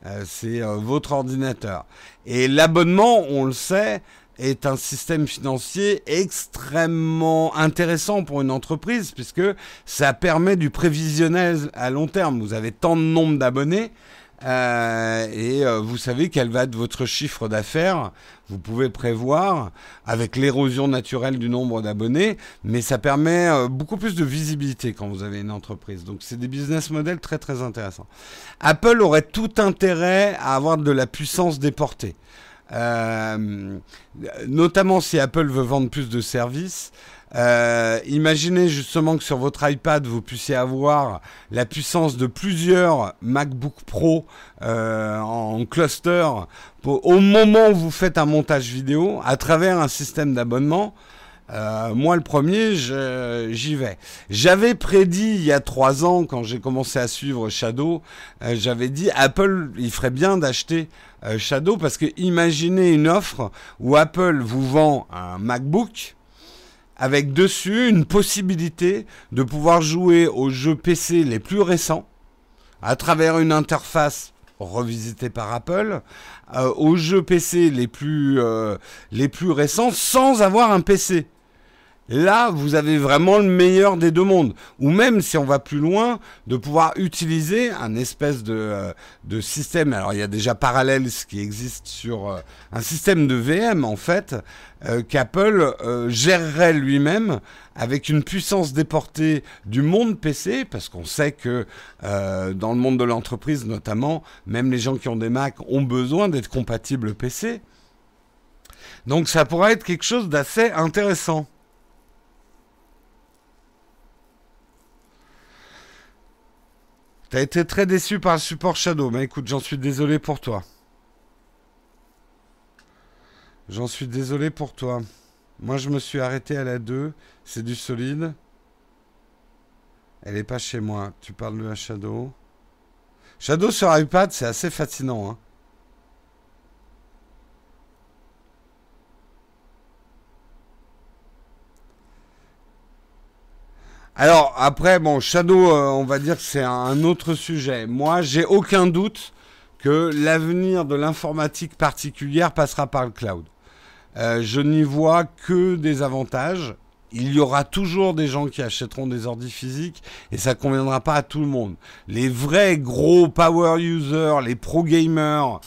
Euh, c'est euh, votre ordinateur. Et l'abonnement, on le sait, est un système financier extrêmement intéressant pour une entreprise puisque ça permet du prévisionnel à long terme. Vous avez tant de nombre d'abonnés euh, et euh, vous savez quel va être votre chiffre d'affaires. Vous pouvez prévoir avec l'érosion naturelle du nombre d'abonnés, mais ça permet euh, beaucoup plus de visibilité quand vous avez une entreprise. Donc c'est des business models très très intéressants. Apple aurait tout intérêt à avoir de la puissance déportée. notamment si Apple veut vendre plus de services, euh, imaginez justement que sur votre iPad, vous puissiez avoir la puissance de plusieurs MacBook Pro euh, en cluster au moment où vous faites un montage vidéo à travers un système d'abonnement. Euh, moi, le premier, j'y vais. J'avais prédit il y a trois ans, quand j'ai commencé à suivre Shadow, j'avais dit Apple, il ferait bien d'acheter Shadow parce que imaginez une offre où Apple vous vend un MacBook avec dessus une possibilité de pouvoir jouer aux jeux PC les plus récents à travers une interface revisitée par Apple, euh, aux jeux PC euh, les plus récents sans avoir un PC. Là, vous avez vraiment le meilleur des deux mondes. Ou même, si on va plus loin, de pouvoir utiliser un espèce de, euh, système. Alors, il y a déjà Parallels qui existe sur euh, un système de VM, en fait, euh, qu'Apple gérerait lui-même avec une puissance déportée du monde PC, parce qu'on sait que dans le monde de l'entreprise, notamment, même les gens qui ont des Mac ont besoin d'être compatibles PC. Donc, ça pourrait être quelque chose d'assez intéressant. T'as été très déçu par le support Shadow, mais écoute, j'en suis désolé pour toi. J'en suis désolé pour toi. Moi, je me suis arrêté à la 2. C'est du solide. Elle est pas chez moi. Tu parles de la Shadow. Shadow sur iPad, c'est assez fascinant. Hein. Alors après, bon, Shadow, euh, on va dire que c'est un autre sujet. Moi, j'ai aucun doute que l'avenir de l'informatique particulière passera par le cloud. Euh, je n'y vois que des avantages. Il y aura toujours des gens qui achèteront des ordi physiques et ça conviendra pas à tout le monde. Les vrais gros power users, les pro gamers,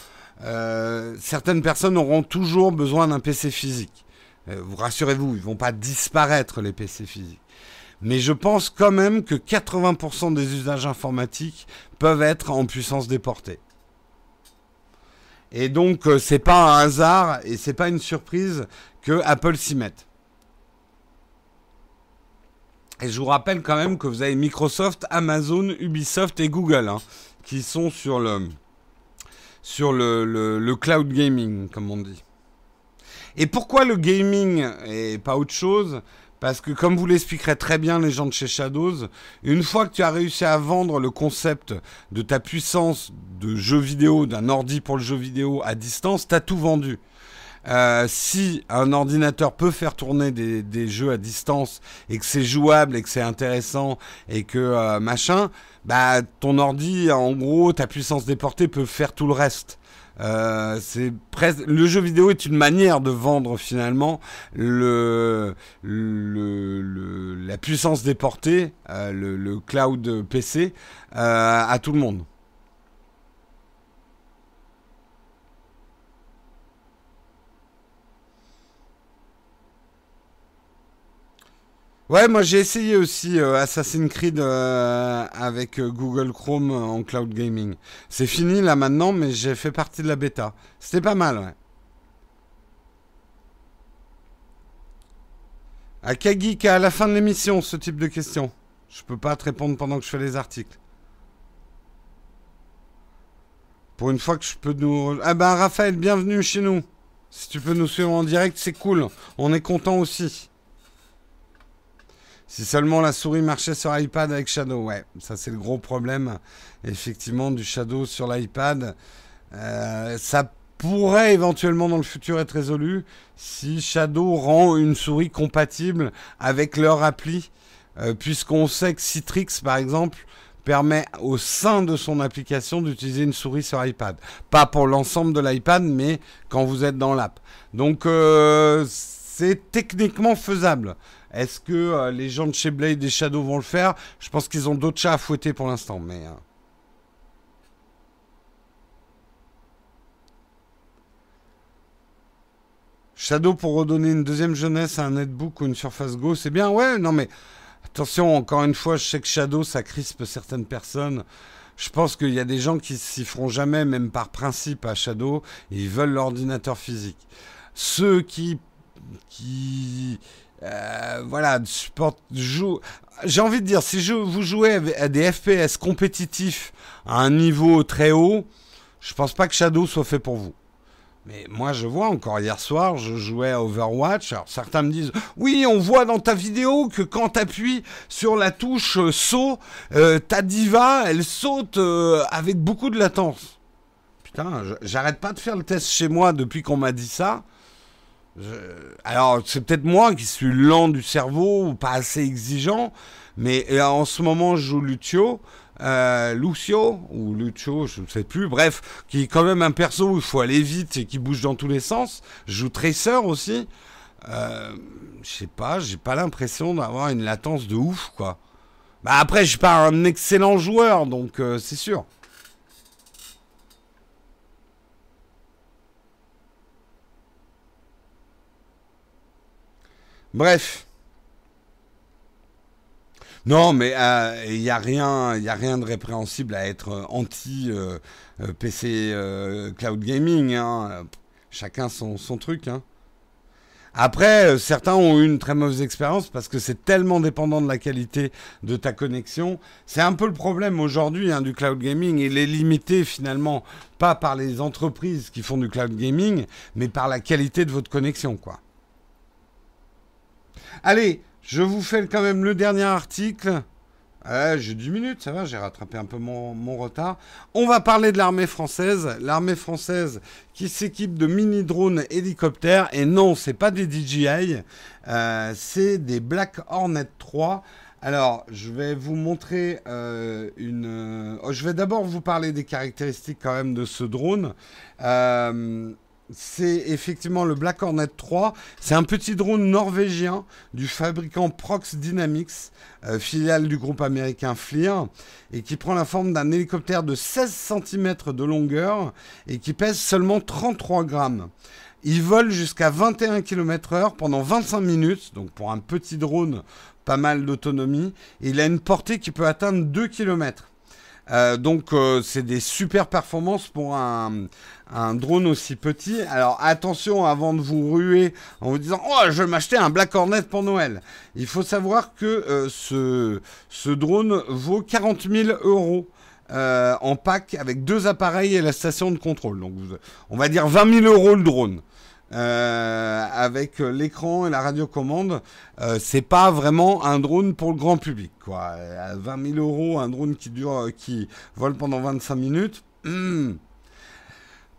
euh, certaines personnes auront toujours besoin d'un PC physique. vous rassurez-vous, ils vont pas disparaître les PC physiques mais je pense quand même que 80% des usages informatiques peuvent être en puissance déportée. Et donc euh, c'est pas un hasard et c'est pas une surprise que Apple s'y mette. Et je vous rappelle quand même que vous avez Microsoft, Amazon, Ubisoft et Google hein, qui sont sur le sur le, le cloud gaming comme on dit. Et pourquoi le gaming et pas autre chose? Parce que comme vous l'expliquerez très bien les gens de chez Shadows, une fois que tu as réussi à vendre le concept de ta puissance de jeu vidéo, d'un ordi pour le jeu vidéo à distance, tu as tout vendu. Euh, si un ordinateur peut faire tourner des, jeux à distance et que c'est jouable et que c'est intéressant et que euh, machin, bah ton ordi, en gros, ta puissance déportée peut faire tout le reste. Euh, c'est presque le jeu vidéo est une manière de vendre finalement le, le, la puissance déportée, euh, le, cloud PC euh, à tout le monde. Ouais, moi j'ai essayé aussi euh, Assassin's Creed euh, avec euh, Google Chrome en cloud gaming. C'est fini là maintenant, mais j'ai fait partie de la bêta. C'était pas mal, ouais. À Kagik, à la fin de l'émission, ce type de questions. Je peux pas te répondre pendant que je fais les articles. Pour une fois que je peux nous... Ah ben Raphaël, bienvenue chez nous. Si tu peux nous suivre en direct, c'est cool. On est content aussi. Si seulement la souris marchait sur iPad avec Shadow, ouais, ça c'est le gros problème, effectivement, du Shadow sur l'iPad. Euh, ça pourrait éventuellement dans le futur être résolu si Shadow rend une souris compatible avec leur appli, euh, puisqu'on sait que Citrix, par exemple, permet au sein de son application d'utiliser une souris sur iPad. Pas pour l'ensemble de l'iPad, mais quand vous êtes dans l'app. Donc euh, c'est techniquement faisable. Est-ce que euh, les gens de chez Blade et Shadow vont le faire? Je pense qu'ils ont d'autres chats à fouetter pour l'instant, mais... Euh. Shadow pour redonner une deuxième jeunesse à un netbook ou une Surface Go, c'est bien, ouais, non mais attention, encore une fois, je sais que Shadow, ça crispe certaines personnes. Je pense qu'il y a des gens qui s'y feront jamais, même par principe, à Shadow, ils veulent l'ordinateur physique. Ceux qui, qui euh, voilà, support, joue. J'ai envie de dire, si je, vous jouez à des FPS compétitifs à un niveau très haut, je pense pas que Shadow soit fait pour vous. Mais moi, je vois encore hier soir, je jouais à Overwatch. Alors certains me disent, oui, on voit dans ta vidéo que quand tu appuies sur la touche euh, saut, euh, ta diva, elle saute avec beaucoup de latence. Putain, j'arrête pas de faire le test chez moi depuis qu'on m'a dit ça. Alors, c'est peut-être moi qui suis lent du cerveau ou pas assez exigeant, mais en ce moment, je joue Lucio, euh, Lucio, ou Lucio, je ne sais plus, bref, qui est quand même un perso où il faut aller vite et qui bouge dans tous les sens. Je joue Tracer aussi. Euh, je sais pas, j'ai pas l'impression d'avoir une latence de ouf, quoi. Bah après, je suis pas un excellent joueur, donc euh, c'est sûr. Bref. Non, mais euh, il n'y a, rien, a rien de répréhensible à être euh, anti-PC euh, cloud gaming. Hein. Chacun son, son truc. Hein. Après, certains ont eu une très mauvaise expérience parce que c'est tellement dépendant de la qualité de ta connexion. C'est un peu le problème aujourd'hui hein, du cloud gaming. Il est limité finalement pas par les entreprises qui font du cloud gaming, mais par la qualité de votre connexion, quoi. Allez, je vous fais quand même le dernier article. j'ai 10 minutes, ça va, j'ai rattrapé un peu mon, retard. On va parler de l'armée française. L'armée française qui s'équipe de mini-drones hélicoptères. Et non, c'est pas des DJI, euh, c'est des Black Hornet 3. Alors, je vais vous montrer euh, une... Euh, je vais d'abord vous parler des caractéristiques quand même de ce drone. C'est effectivement le Black Hornet 3. C'est un petit drone norvégien du fabricant Prox Dynamics, euh, filiale du groupe américain FLIR, et qui prend la forme d'un hélicoptère de 16 cm de longueur et qui pèse seulement 33 grammes. Il vole jusqu'à 21 km/h pendant 25 minutes, donc pour un petit drone, pas mal d'autonomie. Il a une portée qui peut atteindre 2 km. Euh, donc euh, c'est des super performances pour un, drone aussi petit. Alors attention avant de vous ruer en vous disant oh je vais m'acheter un Black Hornet pour Noël. Il faut savoir que euh, ce, ce drone vaut 40 000 euros. en pack avec deux appareils et la station de contrôle. Donc on va dire 20 000 euros le drone. Euh, avec l'écran et la radiocommande, euh, c'est pas vraiment un drone pour le grand public. Quoi. À 20 000 euros, un drone qui dure, qui vole pendant 25 minutes. Hmm.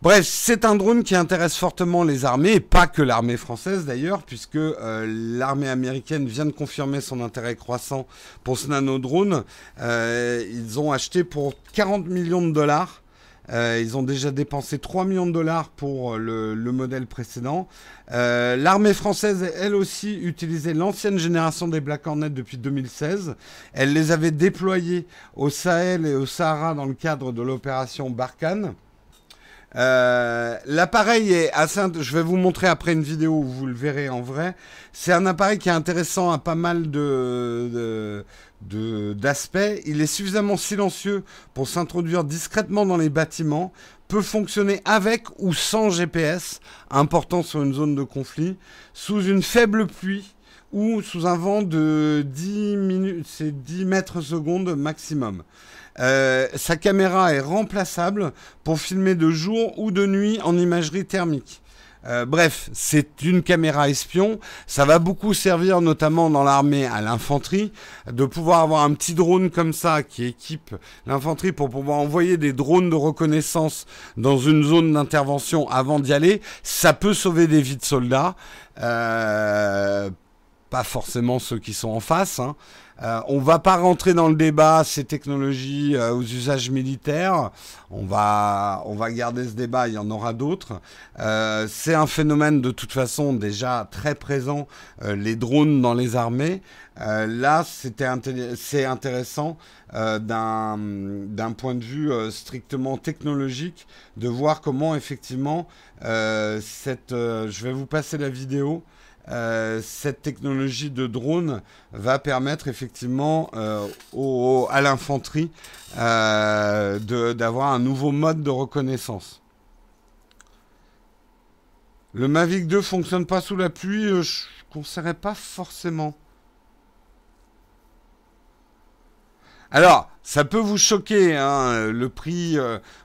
Bref, c'est un drone qui intéresse fortement les armées, et pas que l'armée française d'ailleurs, puisque euh, l'armée américaine vient de confirmer son intérêt croissant pour ce nanodrone. Euh, ils ont acheté pour 40 millions de dollars. Euh, ils ont déjà dépensé 3 millions de dollars pour le, le modèle précédent. L'armée française, elle aussi, utilisait l'ancienne génération des Black Hornet depuis 2016. Elle les avait déployés au Sahel et au Sahara dans le cadre de l'opération Barkhane. Euh, l'appareil est assez. Je vais vous montrer après une vidéo où vous le verrez en vrai. C'est un appareil qui est intéressant à pas mal de, d'aspects. Il est suffisamment silencieux pour s'introduire discrètement dans les bâtiments. Peut fonctionner avec ou sans GPS, important sur une zone de conflit, sous une faible pluie ou sous un vent de 10 minutes, c'est 10 mètres secondes maximum. Euh, sa caméra est remplaçable pour filmer de jour ou de nuit en imagerie thermique. Euh, bref, c'est une caméra espion. Ça va beaucoup servir, notamment dans l'armée, à l'infanterie, de pouvoir avoir un petit drone comme ça qui équipe l'infanterie pour pouvoir envoyer des drones de reconnaissance dans une zone d'intervention avant d'y aller. Ça peut sauver des vies de soldats. Euh, pas forcément ceux qui sont en face. Hein. Euh, on va pas rentrer dans le débat ces technologies euh, aux usages militaires. On va, on va garder ce débat. Il y en aura d'autres. Euh, c'est un phénomène de toute façon déjà très présent. Les drones dans les armées. là, c'était c'est intéressant d'un d'un point de vue strictement technologique de voir comment effectivement cette. je vais vous passer la vidéo. Euh, cette technologie de drone va permettre effectivement euh, à l'infanterie euh, d'avoir un nouveau mode de reconnaissance. Le Mavic 2 fonctionne pas sous la pluie, je ne conseillerais pas forcément. Alors, ça peut vous choquer, hein, le prix,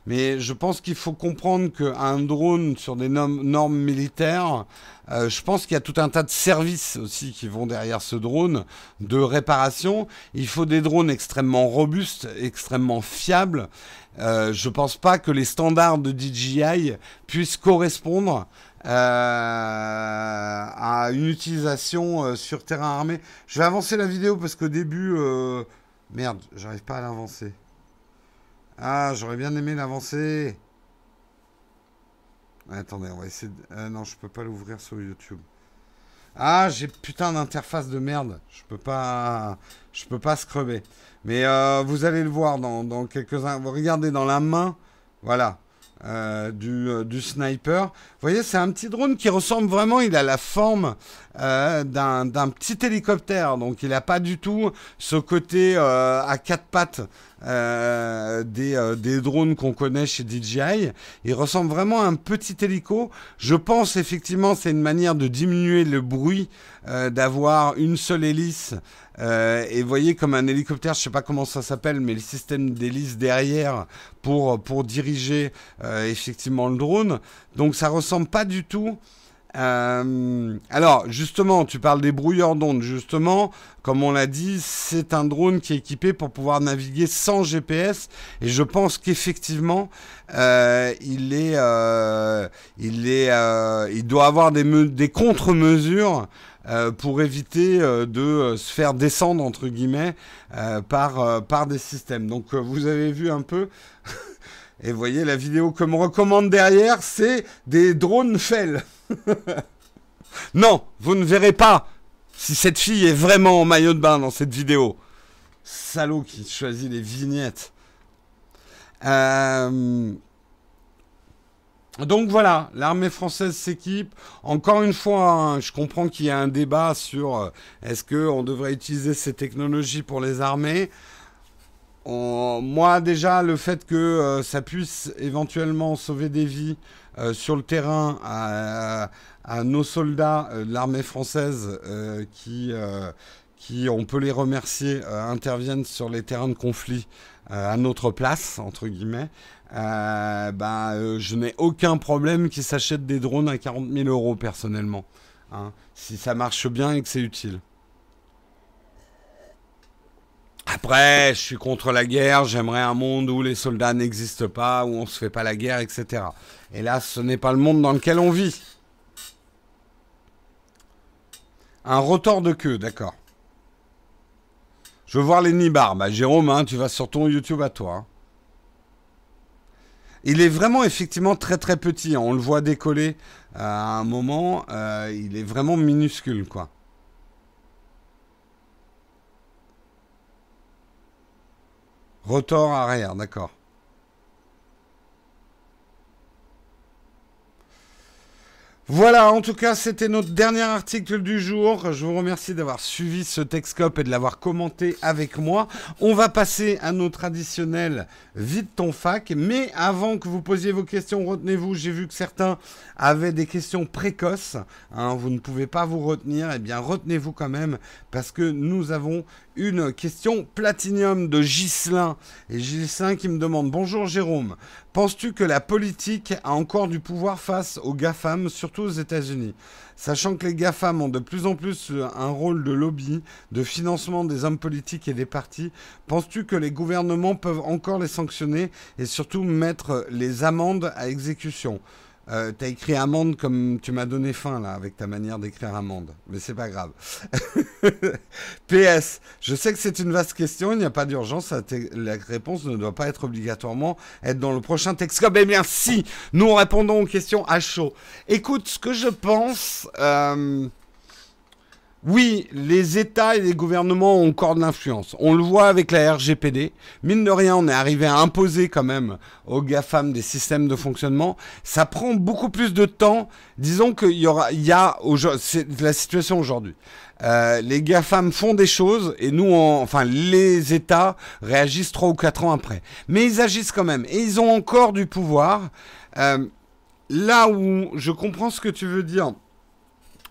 mais je pense qu'il faut comprendre qu'un drone sur des normes militaires, euh, je pense qu'il y a tout un tas de services aussi qui vont derrière ce drone de réparation. Il faut des drones extrêmement robustes, extrêmement fiables. Euh, je ne pense pas que les standards de DJI puissent correspondre euh, à une utilisation sur terrain armé. Je vais avancer la vidéo parce qu'au début... Merde, j'arrive pas à l'avancer. Ah, j'aurais bien aimé l'avancer. Attendez, on va essayer de... Euh, non, je peux pas l'ouvrir sur YouTube. Ah, j'ai putain d'interface de merde. Je peux pas... Je peux pas scruber. Mais euh, vous allez le voir dans, dans quelques-uns. Regardez dans la main. Voilà. Euh, du, euh, du, sniper. Vous voyez, c'est un petit drone qui ressemble vraiment, il a la forme euh, d'un petit hélicoptère, donc il n'a pas du tout ce côté euh, à quatre pattes euh, des, des, drones qu'on connaît chez DJI. Il ressemble vraiment à un petit hélico. Je pense effectivement c'est une manière de diminuer le bruit d'avoir une seule hélice euh, et voyez comme un hélicoptère, je sais pas comment ça s'appelle, mais le système d'hélice derrière pour, pour diriger euh, effectivement le drone. Donc ça ressemble pas du tout. Euh, alors justement, tu parles des brouilleurs d'ondes. Justement, comme on l'a dit, c'est un drone qui est équipé pour pouvoir naviguer sans GPS. Et je pense qu'effectivement, euh, il est, il est, il doit avoir des, des contre-mesures euh, pour éviter euh, de euh, se faire descendre entre guillemets par, par des systèmes. Donc vous avez vu un peu. [laughs] Et voyez la vidéo que me recommande derrière, c'est des drones fell. [laughs] non, vous ne verrez pas si cette fille est vraiment en maillot de bain dans cette vidéo. Salaud qui choisit les vignettes. Donc voilà, l'armée française s'équipe. Encore une fois, hein, je comprends qu'il y a un débat sur euh, est-ce qu'on devrait utiliser ces technologies pour les armées. moi déjà, le fait que euh, ça puisse éventuellement sauver des vies euh, sur le terrain à, nos soldats de l'armée française qui, qui, on peut les remercier, interviennent sur les terrains de conflit à notre place, entre guillemets, euh, bah, euh, je n'ai aucun problème qu'ils s'achètent des drones à 40 000 euros personnellement. Hein, si ça marche bien et que c'est utile. Après, je suis contre la guerre, j'aimerais un monde où les soldats n'existent pas, où on se fait pas la guerre, etc. Et là, ce n'est pas le monde dans lequel on vit. Un rotor de queue, d'accord. Je veux voir les nibards. Bah, Jérôme, hein, tu vas sur ton YouTube à toi. Hein. Il est vraiment effectivement très très petit. Hein. On le voit décoller euh, à un moment. Euh, il est vraiment minuscule, quoi. Rotor arrière, d'accord. Voilà, en tout cas, c'était notre dernier article du jour. Je vous remercie d'avoir suivi ce Texcope et de l'avoir commenté avec moi. On va passer à nos traditionnels vite ton fac. Mais avant que vous posiez vos questions, retenez-vous. J'ai vu que certains avaient des questions précoces. Hein, vous ne pouvez pas vous retenir. Eh bien, retenez-vous quand même parce que nous avons une question platinium de Ghislain. Et Ghislain qui me demande Bonjour Jérôme, penses-tu que la politique a encore du pouvoir face aux GAFAM, surtout aux États-Unis? Sachant que les GAFAM ont de plus en plus un rôle de lobby, de financement des hommes politiques et des partis, penses-tu que les gouvernements peuvent encore les sanctionner et surtout mettre les amendes à exécution? Euh, t'as écrit amende comme tu m'as donné faim là avec ta manière d'écrire amende, mais c'est pas grave. [laughs] PS, je sais que c'est une vaste question, il n'y a pas d'urgence, la réponse ne doit pas être obligatoirement être dans le prochain Texcope. Eh bien si, nous répondons aux questions à chaud. Écoute, ce que je pense, euh, oui, les États et les gouvernements ont encore de l'influence. On le voit avec la RGPD. Mine de rien, on est arrivé à imposer quand même aux GAFAM des systèmes de fonctionnement. Ça prend beaucoup plus de temps. Disons qu'il y aura, il y a, c'est la situation aujourd'hui. Euh, les GAFAM font des choses et nous, enfin, les États réagissent trois ou quatre ans après. Mais ils agissent quand même et ils ont encore du pouvoir. Euh, là où je comprends ce que tu veux dire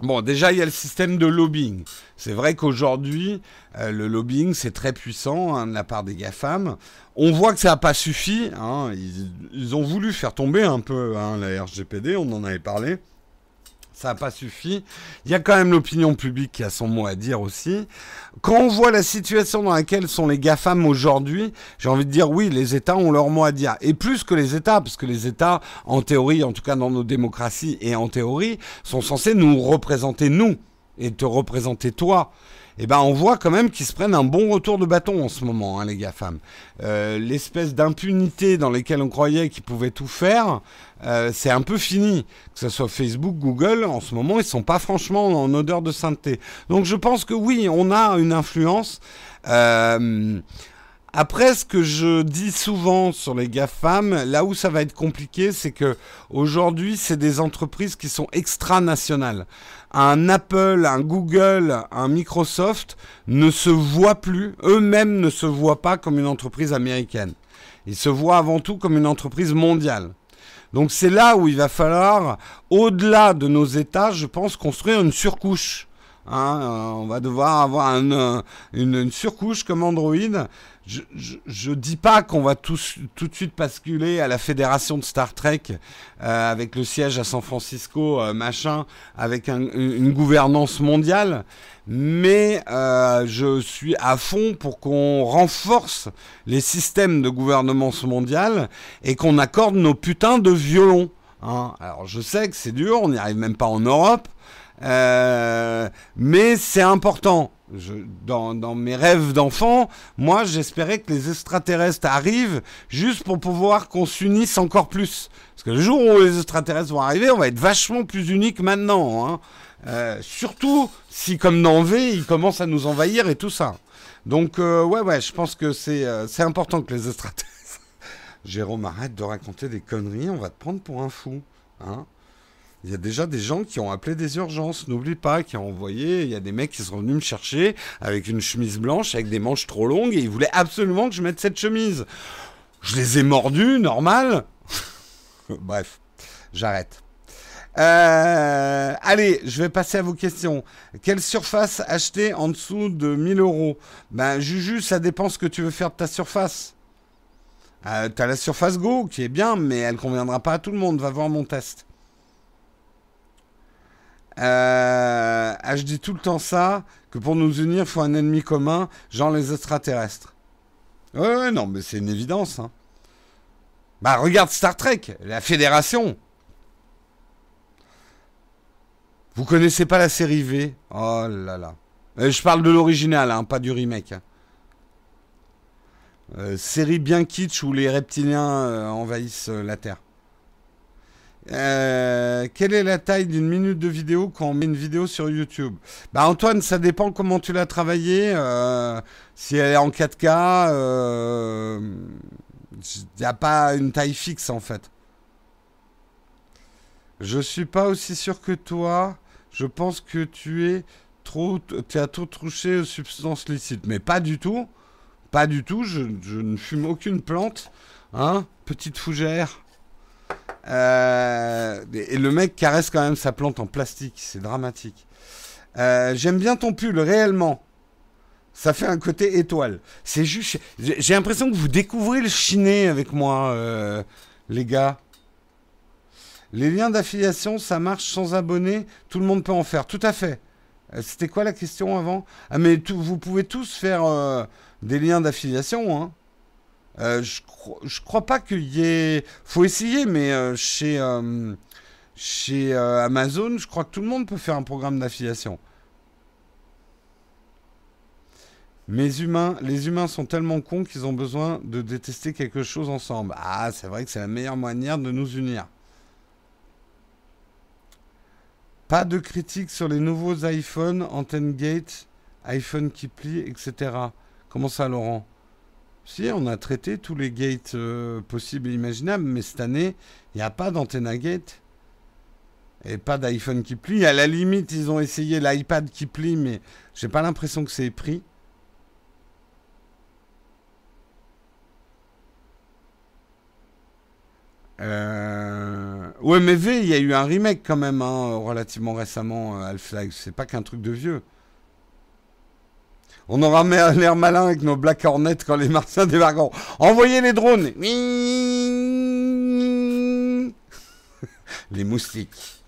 Bon, déjà, il y a le système de lobbying. C'est vrai qu'aujourd'hui, euh, le lobbying, c'est très puissant hein, de la part des GAFAM. On voit que ça n'a pas suffi. Hein. Ils, ont voulu faire tomber un peu hein, la RGPD, on en avait parlé ça n'a pas suffi. Il y a quand même l'opinion publique qui a son mot à dire aussi. Quand on voit la situation dans laquelle sont les GAFAM aujourd'hui, j'ai envie de dire oui, les États ont leur mot à dire. Et plus que les États, parce que les États, en théorie, en tout cas dans nos démocraties et en théorie, sont censés nous représenter nous et te représenter toi eh ben on voit quand même qu'ils se prennent un bon retour de bâton en ce moment, hein, les GAFAM. Euh, L'espèce d'impunité dans laquelle on croyait qu'ils pouvaient tout faire, euh, c'est un peu fini. Que ce soit Facebook, Google, en ce moment, ils sont pas franchement en odeur de sainteté. Donc je pense que oui, on a une influence. Euh, après, ce que je dis souvent sur les GAFAM, là où ça va être compliqué, c'est que aujourd'hui, c'est des entreprises qui sont extra-nationales. Un Apple, un Google, un Microsoft ne se voient plus, eux-mêmes ne se voient pas comme une entreprise américaine. Ils se voient avant tout comme une entreprise mondiale. Donc c'est là où il va falloir, au-delà de nos États, je pense, construire une surcouche. Hein, euh, on va devoir avoir euh, une, surcouche comme Android je, ne dis pas qu'on va tout, de suite basculer à la fédération de Star Trek euh, avec le siège à San Francisco, machin, avec une gouvernance mondiale, mais je suis à fond pour qu'on renforce les systèmes de gouvernance mondiale et qu'on accorde nos putains de violons. Hein. Alors je sais que c'est dur, on n'y arrive même pas en Europe, mais c'est important dans, mes rêves d'enfant, moi j'espérais que les extraterrestres arrivent juste pour pouvoir qu'on s'unisse encore plus. Parce que le jour où les extraterrestres vont arriver, on va être vachement plus unique maintenant. Hein. Euh, surtout si, comme dans V, ils commencent à nous envahir et tout ça. Donc, euh, ouais, ouais, je pense que c'est euh, c'est important que les extraterrestres. [laughs] Jérôme, arrête de raconter des conneries, on va te prendre pour un fou. Hein il y a déjà des gens qui ont appelé des urgences, n'oublie pas, qui ont envoyé, il y a des mecs qui sont venus me chercher avec une chemise blanche, avec des manches trop longues, et ils voulaient absolument que je mette cette chemise. Je les ai mordus, normal. [laughs] Bref, j'arrête. Euh, allez, je vais passer à vos questions. Quelle surface acheter en dessous de 1000 euros? Ben, Juju, ça dépend ce que tu veux faire de ta surface. Euh, T'as la surface Go qui est bien, mais elle conviendra pas à tout le monde. Va voir mon test. Euh, ah, je dis tout le temps ça, que pour nous unir, il faut un ennemi commun, genre les extraterrestres. Ouais, non, mais c'est une évidence. Hein. Bah, regarde Star Trek, la Fédération. Vous connaissez pas la série V? Oh là là. Euh, je parle de l'original, hein, pas du remake. Hein. Euh, série bien kitsch où les reptiliens envahissent la Terre. Quelle est la taille d'une minute de vidéo quand on met une vidéo sur YouTube? Bah Antoine, ça dépend comment tu l'as travaillée. si elle est en 4K, il n'y a pas une taille fixe en fait. Je suis pas aussi sûr que toi. Je pense que tu es trop, tu as trop touché aux substances licites. Mais pas du tout. Pas du tout. Je, ne fume aucune plante. Hein Petite fougère. Euh, et le mec caresse quand même sa plante en plastique. C'est dramatique. Euh, j'aime bien ton pull, réellement. Ça fait un côté étoile. C'est juste. J'ai l'impression que vous découvrez le chiné avec moi, euh, les gars. Les liens d'affiliation, ça marche sans abonnés, tout le monde peut en faire. Tout à fait. C'était quoi la question avant? Ah mais vous pouvez tous faire des liens d'affiliation. Hein. Euh, je, crois pas qu'il y ait... faut essayer, mais chez, chez Amazon, je crois que tout le monde peut faire un programme d'affiliation. Mais humains, les humains sont tellement cons qu'ils ont besoin de détester quelque chose ensemble. Ah, c'est vrai que c'est la meilleure manière de nous unir. Pas de critique sur les nouveaux iPhones, antenne gate, iPhone qui plie, etc. Comment ça, Laurent? Si, on a traité tous les gates euh, possibles et imaginables, mais cette année, il n'y a pas d'antenne gate. Et pas d'iPhone qui plie. À la limite, ils ont essayé l'iPad qui plie, mais j'ai pas l'impression que c'est pris. Euh... Ouais, mais V, il y a eu un remake quand même, hein, relativement récemment, euh, Half-Life. C'est pas qu'un truc de vieux. On aura l'air malin avec nos Black Hornets quand les Martiens débarqueront. Envoyez les drones Les moustiques.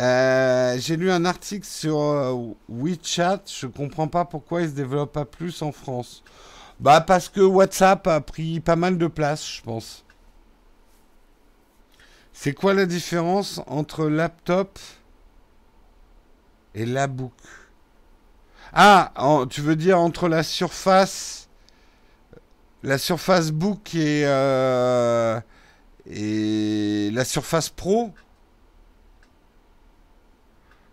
Euh, j'ai lu un article sur euh, WeChat. Je comprends pas pourquoi il se développe pas plus en France. Bah parce que WhatsApp a pris pas mal de place, je pense. C'est quoi la différence entre laptop et la Ah, tu veux dire entre la surface, la surface book et, euh, et la surface pro?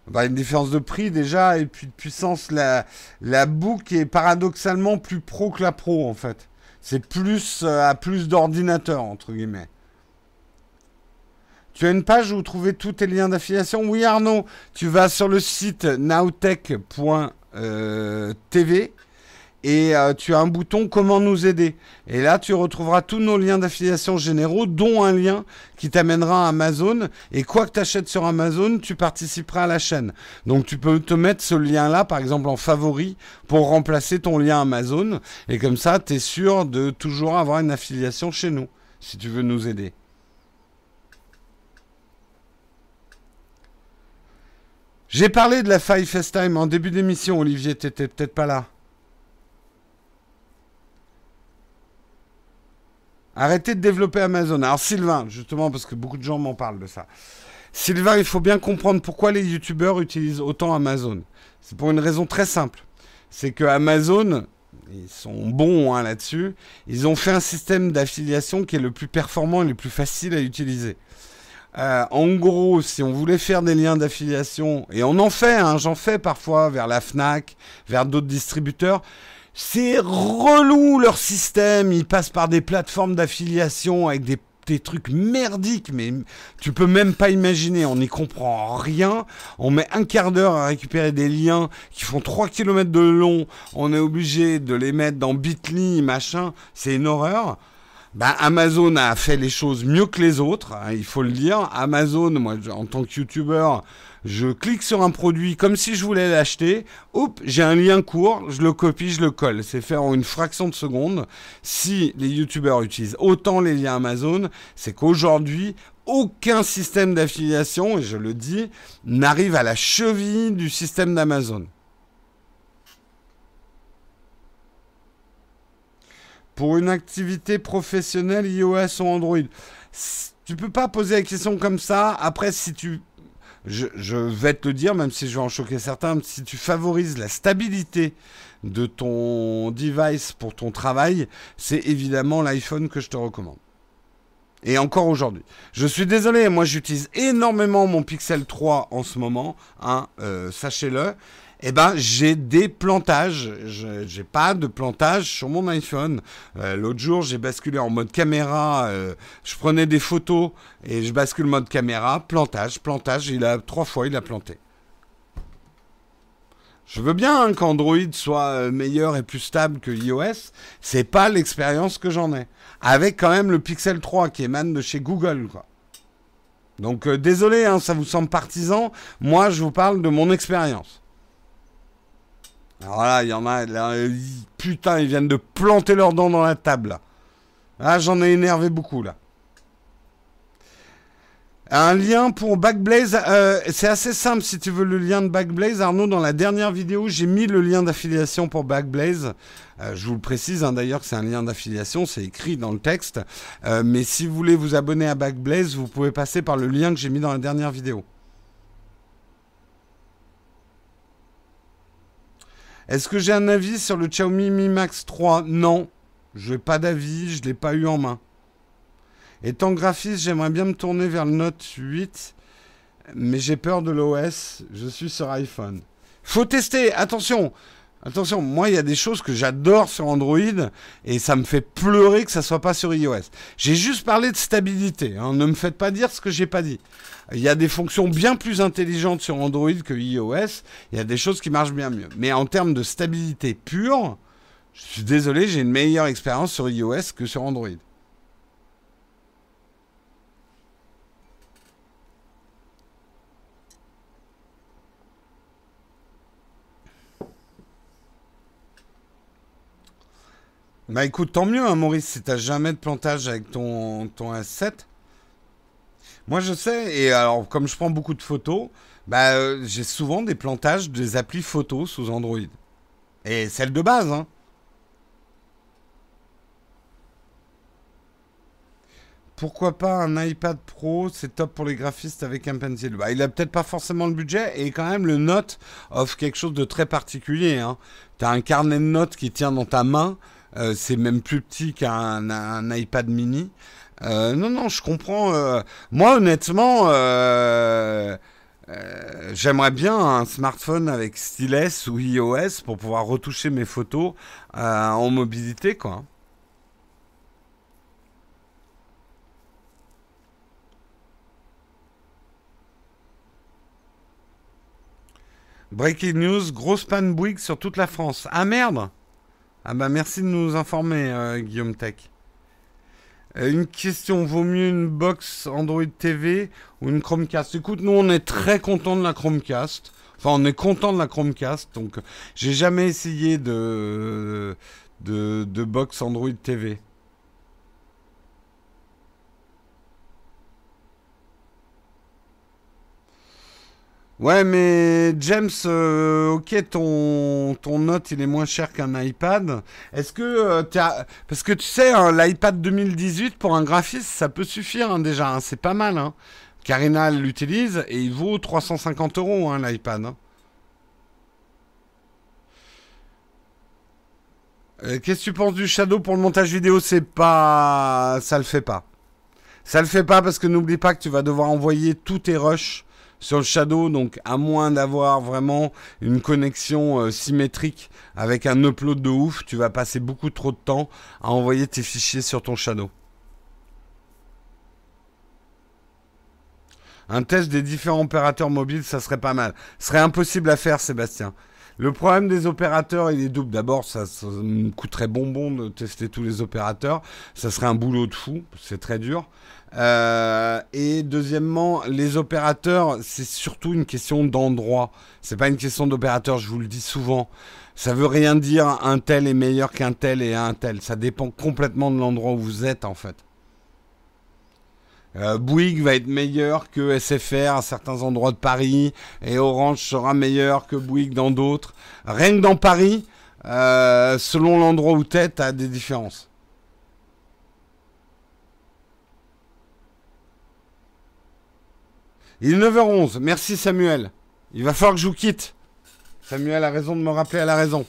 Bah, une différence de prix déjà et puis de puissance. La, la book est paradoxalement plus pro que la pro en fait. C'est plus euh, à plus d'ordinateurs entre guillemets. Tu as une page où vous trouvez tous tes liens d'affiliation? Oui Arnaud, tu vas sur le site nowtech.tv et euh, tu as un bouton comment nous aider. Et là, tu retrouveras tous nos liens d'affiliation généraux, dont un lien qui t'amènera à Amazon. Et quoi que tu achètes sur Amazon, tu participeras à la chaîne. Donc tu peux te mettre ce lien-là, par exemple, en favori pour remplacer ton lien Amazon. Et comme ça, tu es sûr de toujours avoir une affiliation chez nous, si tu veux nous aider. J'ai parlé de la faille FaceTime en début d'émission, Olivier, t'étais peut-être pas là. Arrêtez de développer Amazon. Alors Sylvain, justement, parce que beaucoup de gens m'en parlent de ça. Sylvain, il faut bien comprendre pourquoi les youtubeurs utilisent autant Amazon. C'est pour une raison très simple. C'est que Amazon, ils sont bons hein, là-dessus, ils ont fait un système d'affiliation qui est le plus performant et le plus facile à utiliser. Euh, en gros, si on voulait faire des liens d'affiliation, et on en fait, hein, j'en fais parfois vers la FNAC, vers d'autres distributeurs, c'est relou leur système. Ils passent par des plateformes d'affiliation avec des, trucs merdiques, mais tu peux même pas imaginer. On n'y comprend rien. On met un quart d'heure à récupérer des liens qui font 3 km de long. On est obligé de les mettre dans Bitly, machin. C'est une horreur. Bah, Amazon a fait les choses mieux que les autres, hein, il faut le dire. Amazon, moi, en tant que youtubeur, je clique sur un produit comme si je voulais l'acheter. Oups, j'ai un lien court, je le copie, je le colle. C'est fait en une fraction de seconde. Si les youtubeurs utilisent autant les liens Amazon, c'est qu'aujourd'hui, aucun système d'affiliation, et je le dis, n'arrive à la cheville du système d'Amazon. Pour une activité professionnelle, iOS ou Android Tu peux pas poser la question comme ça. Après, si tu je, vais te le dire, même si je vais en choquer certains, si tu favorises la stabilité de ton device pour ton travail, c'est évidemment l'iPhone que je te recommande. Et encore aujourd'hui. Je suis désolé, moi j'utilise énormément mon Pixel 3 en ce moment, hein, euh, sachez-le eh ben j'ai des plantages. Je J'ai pas de plantage sur mon iPhone. Euh, l'autre jour, j'ai basculé en mode caméra. Euh, je prenais des photos et je bascule mode caméra. Plantage, plantage. Il a trois fois, il a planté. Je veux bien hein, qu'Android soit euh, meilleur et plus stable que iOS. C'est pas l'expérience que j'en ai. Avec quand même le Pixel 3 qui émane de chez Google. Donc désolé, hein, ça vous semble partisan. Moi, je vous parle de mon expérience. Alors là, il y en a, putain, ils viennent de planter leurs dents dans la table. Ah, j'en ai énervé beaucoup là. Un lien pour Backblaze, euh, c'est assez simple si tu veux le lien de Backblaze. Arnaud, dans la dernière vidéo, j'ai mis le lien d'affiliation pour Backblaze. Euh, je vous le précise hein, d'ailleurs que c'est un lien d'affiliation, c'est écrit dans le texte. Euh, mais si vous voulez vous abonner à Backblaze, vous pouvez passer par le lien que j'ai mis dans la dernière vidéo. Est-ce que j'ai un avis sur le Xiaomi Mi Max 3 Non. Je n'ai pas d'avis, je ne l'ai pas eu en main. Étant graphiste, j'aimerais bien me tourner vers le Note 8, mais j'ai peur de l'OS. Je suis sur iPhone. Faut tester, attention Attention, moi, il y a des choses que j'adore sur Android et ça me fait pleurer que ça soit pas sur iOS. J'ai juste parlé de stabilité. Hein. Ne me faites pas dire ce que j'ai pas dit. Il y a des fonctions bien plus intelligentes sur Android que iOS. Il y a des choses qui marchent bien mieux. Mais en termes de stabilité pure, je suis désolé, j'ai une meilleure expérience sur iOS que sur Android. Bah écoute, tant mieux, hein, Maurice, si t'as jamais de plantage avec ton, ton S7. Moi, je sais, et alors, comme je prends beaucoup de photos, bah, euh, j'ai souvent des plantages des applis photos sous Android. Et celle de base, hein. Pourquoi pas un iPad Pro C'est top pour les graphistes avec un pencil. Bah, il a peut-être pas forcément le budget et quand même le Note offre quelque chose de très particulier. Hein. Un carnet de notes qui tient dans ta main. Euh, c'est même plus petit qu'un iPad mini. Euh, non, non, je comprends. Euh. moi, honnêtement, j'aimerais bien un smartphone avec stylus ou iOS pour pouvoir retoucher mes photos en mobilité, quoi. Breaking news, grosse panne Bouygues sur toute la France. Ah merde ah bah merci de nous informer, euh, Guillaume Tech. Euh, une question, vaut mieux une box Android TV ou une Chromecast? Écoute, nous on est très content de la Chromecast. Enfin, on est content de la Chromecast. Donc, j'ai jamais essayé de, de, de box Android TV. Ouais, mais James, euh, ok, ton, ton note, il est moins cher qu'un iPad. Est-ce que euh. Parce que tu sais, hein, l'iPad 2018, pour un graphiste, ça peut suffire hein, déjà. Hein, c'est pas mal. Hein. Karina l'utilise et il vaut 350 euros, l'iPad. Euh, qu'est-ce que tu penses du Shadow pour le montage vidéo? C'est pas... Ça le fait pas. Ça le fait pas parce que n'oublie pas que tu vas devoir envoyer tous tes rushs sur le Shadow, donc à moins d'avoir vraiment une connexion euh, symétrique avec un upload de ouf, tu vas passer beaucoup trop de temps à envoyer tes fichiers sur ton Shadow. Un test des différents opérateurs mobiles, ça serait pas mal. Ce serait impossible à faire, Sébastien. Le problème des opérateurs, il est double. D'abord, ça, ça, me coûterait bonbon de tester tous les opérateurs. Ça serait un boulot de fou. C'est très dur. Euh, et deuxièmement, les opérateurs, c'est surtout une question d'endroit. C'est pas une question d'opérateur, je vous le dis souvent. Ça veut rien dire un tel est meilleur qu'un tel et un tel. Ça dépend complètement de l'endroit où vous êtes en fait. Euh, Bouygues va être meilleur que SFR à certains endroits de Paris et Orange sera meilleur que Bouygues dans d'autres. Rien que dans Paris, euh, selon l'endroit où tu es, tu as des différences. Il est 9h11. Merci Samuel. Il va falloir que je vous quitte. Samuel a raison de me rappeler à la raison.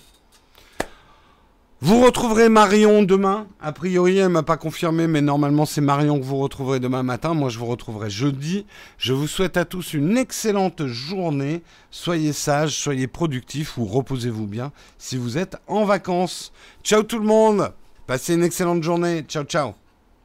Vous retrouverez Marion demain. A priori, elle m'a pas confirmé, mais normalement, c'est Marion que vous retrouverez demain matin. Moi, je vous retrouverai jeudi. Je vous souhaite à tous une excellente journée. Soyez sages, soyez productifs ou reposez-vous bien si vous êtes en vacances. Ciao tout le monde. Passez une excellente journée. Ciao, ciao.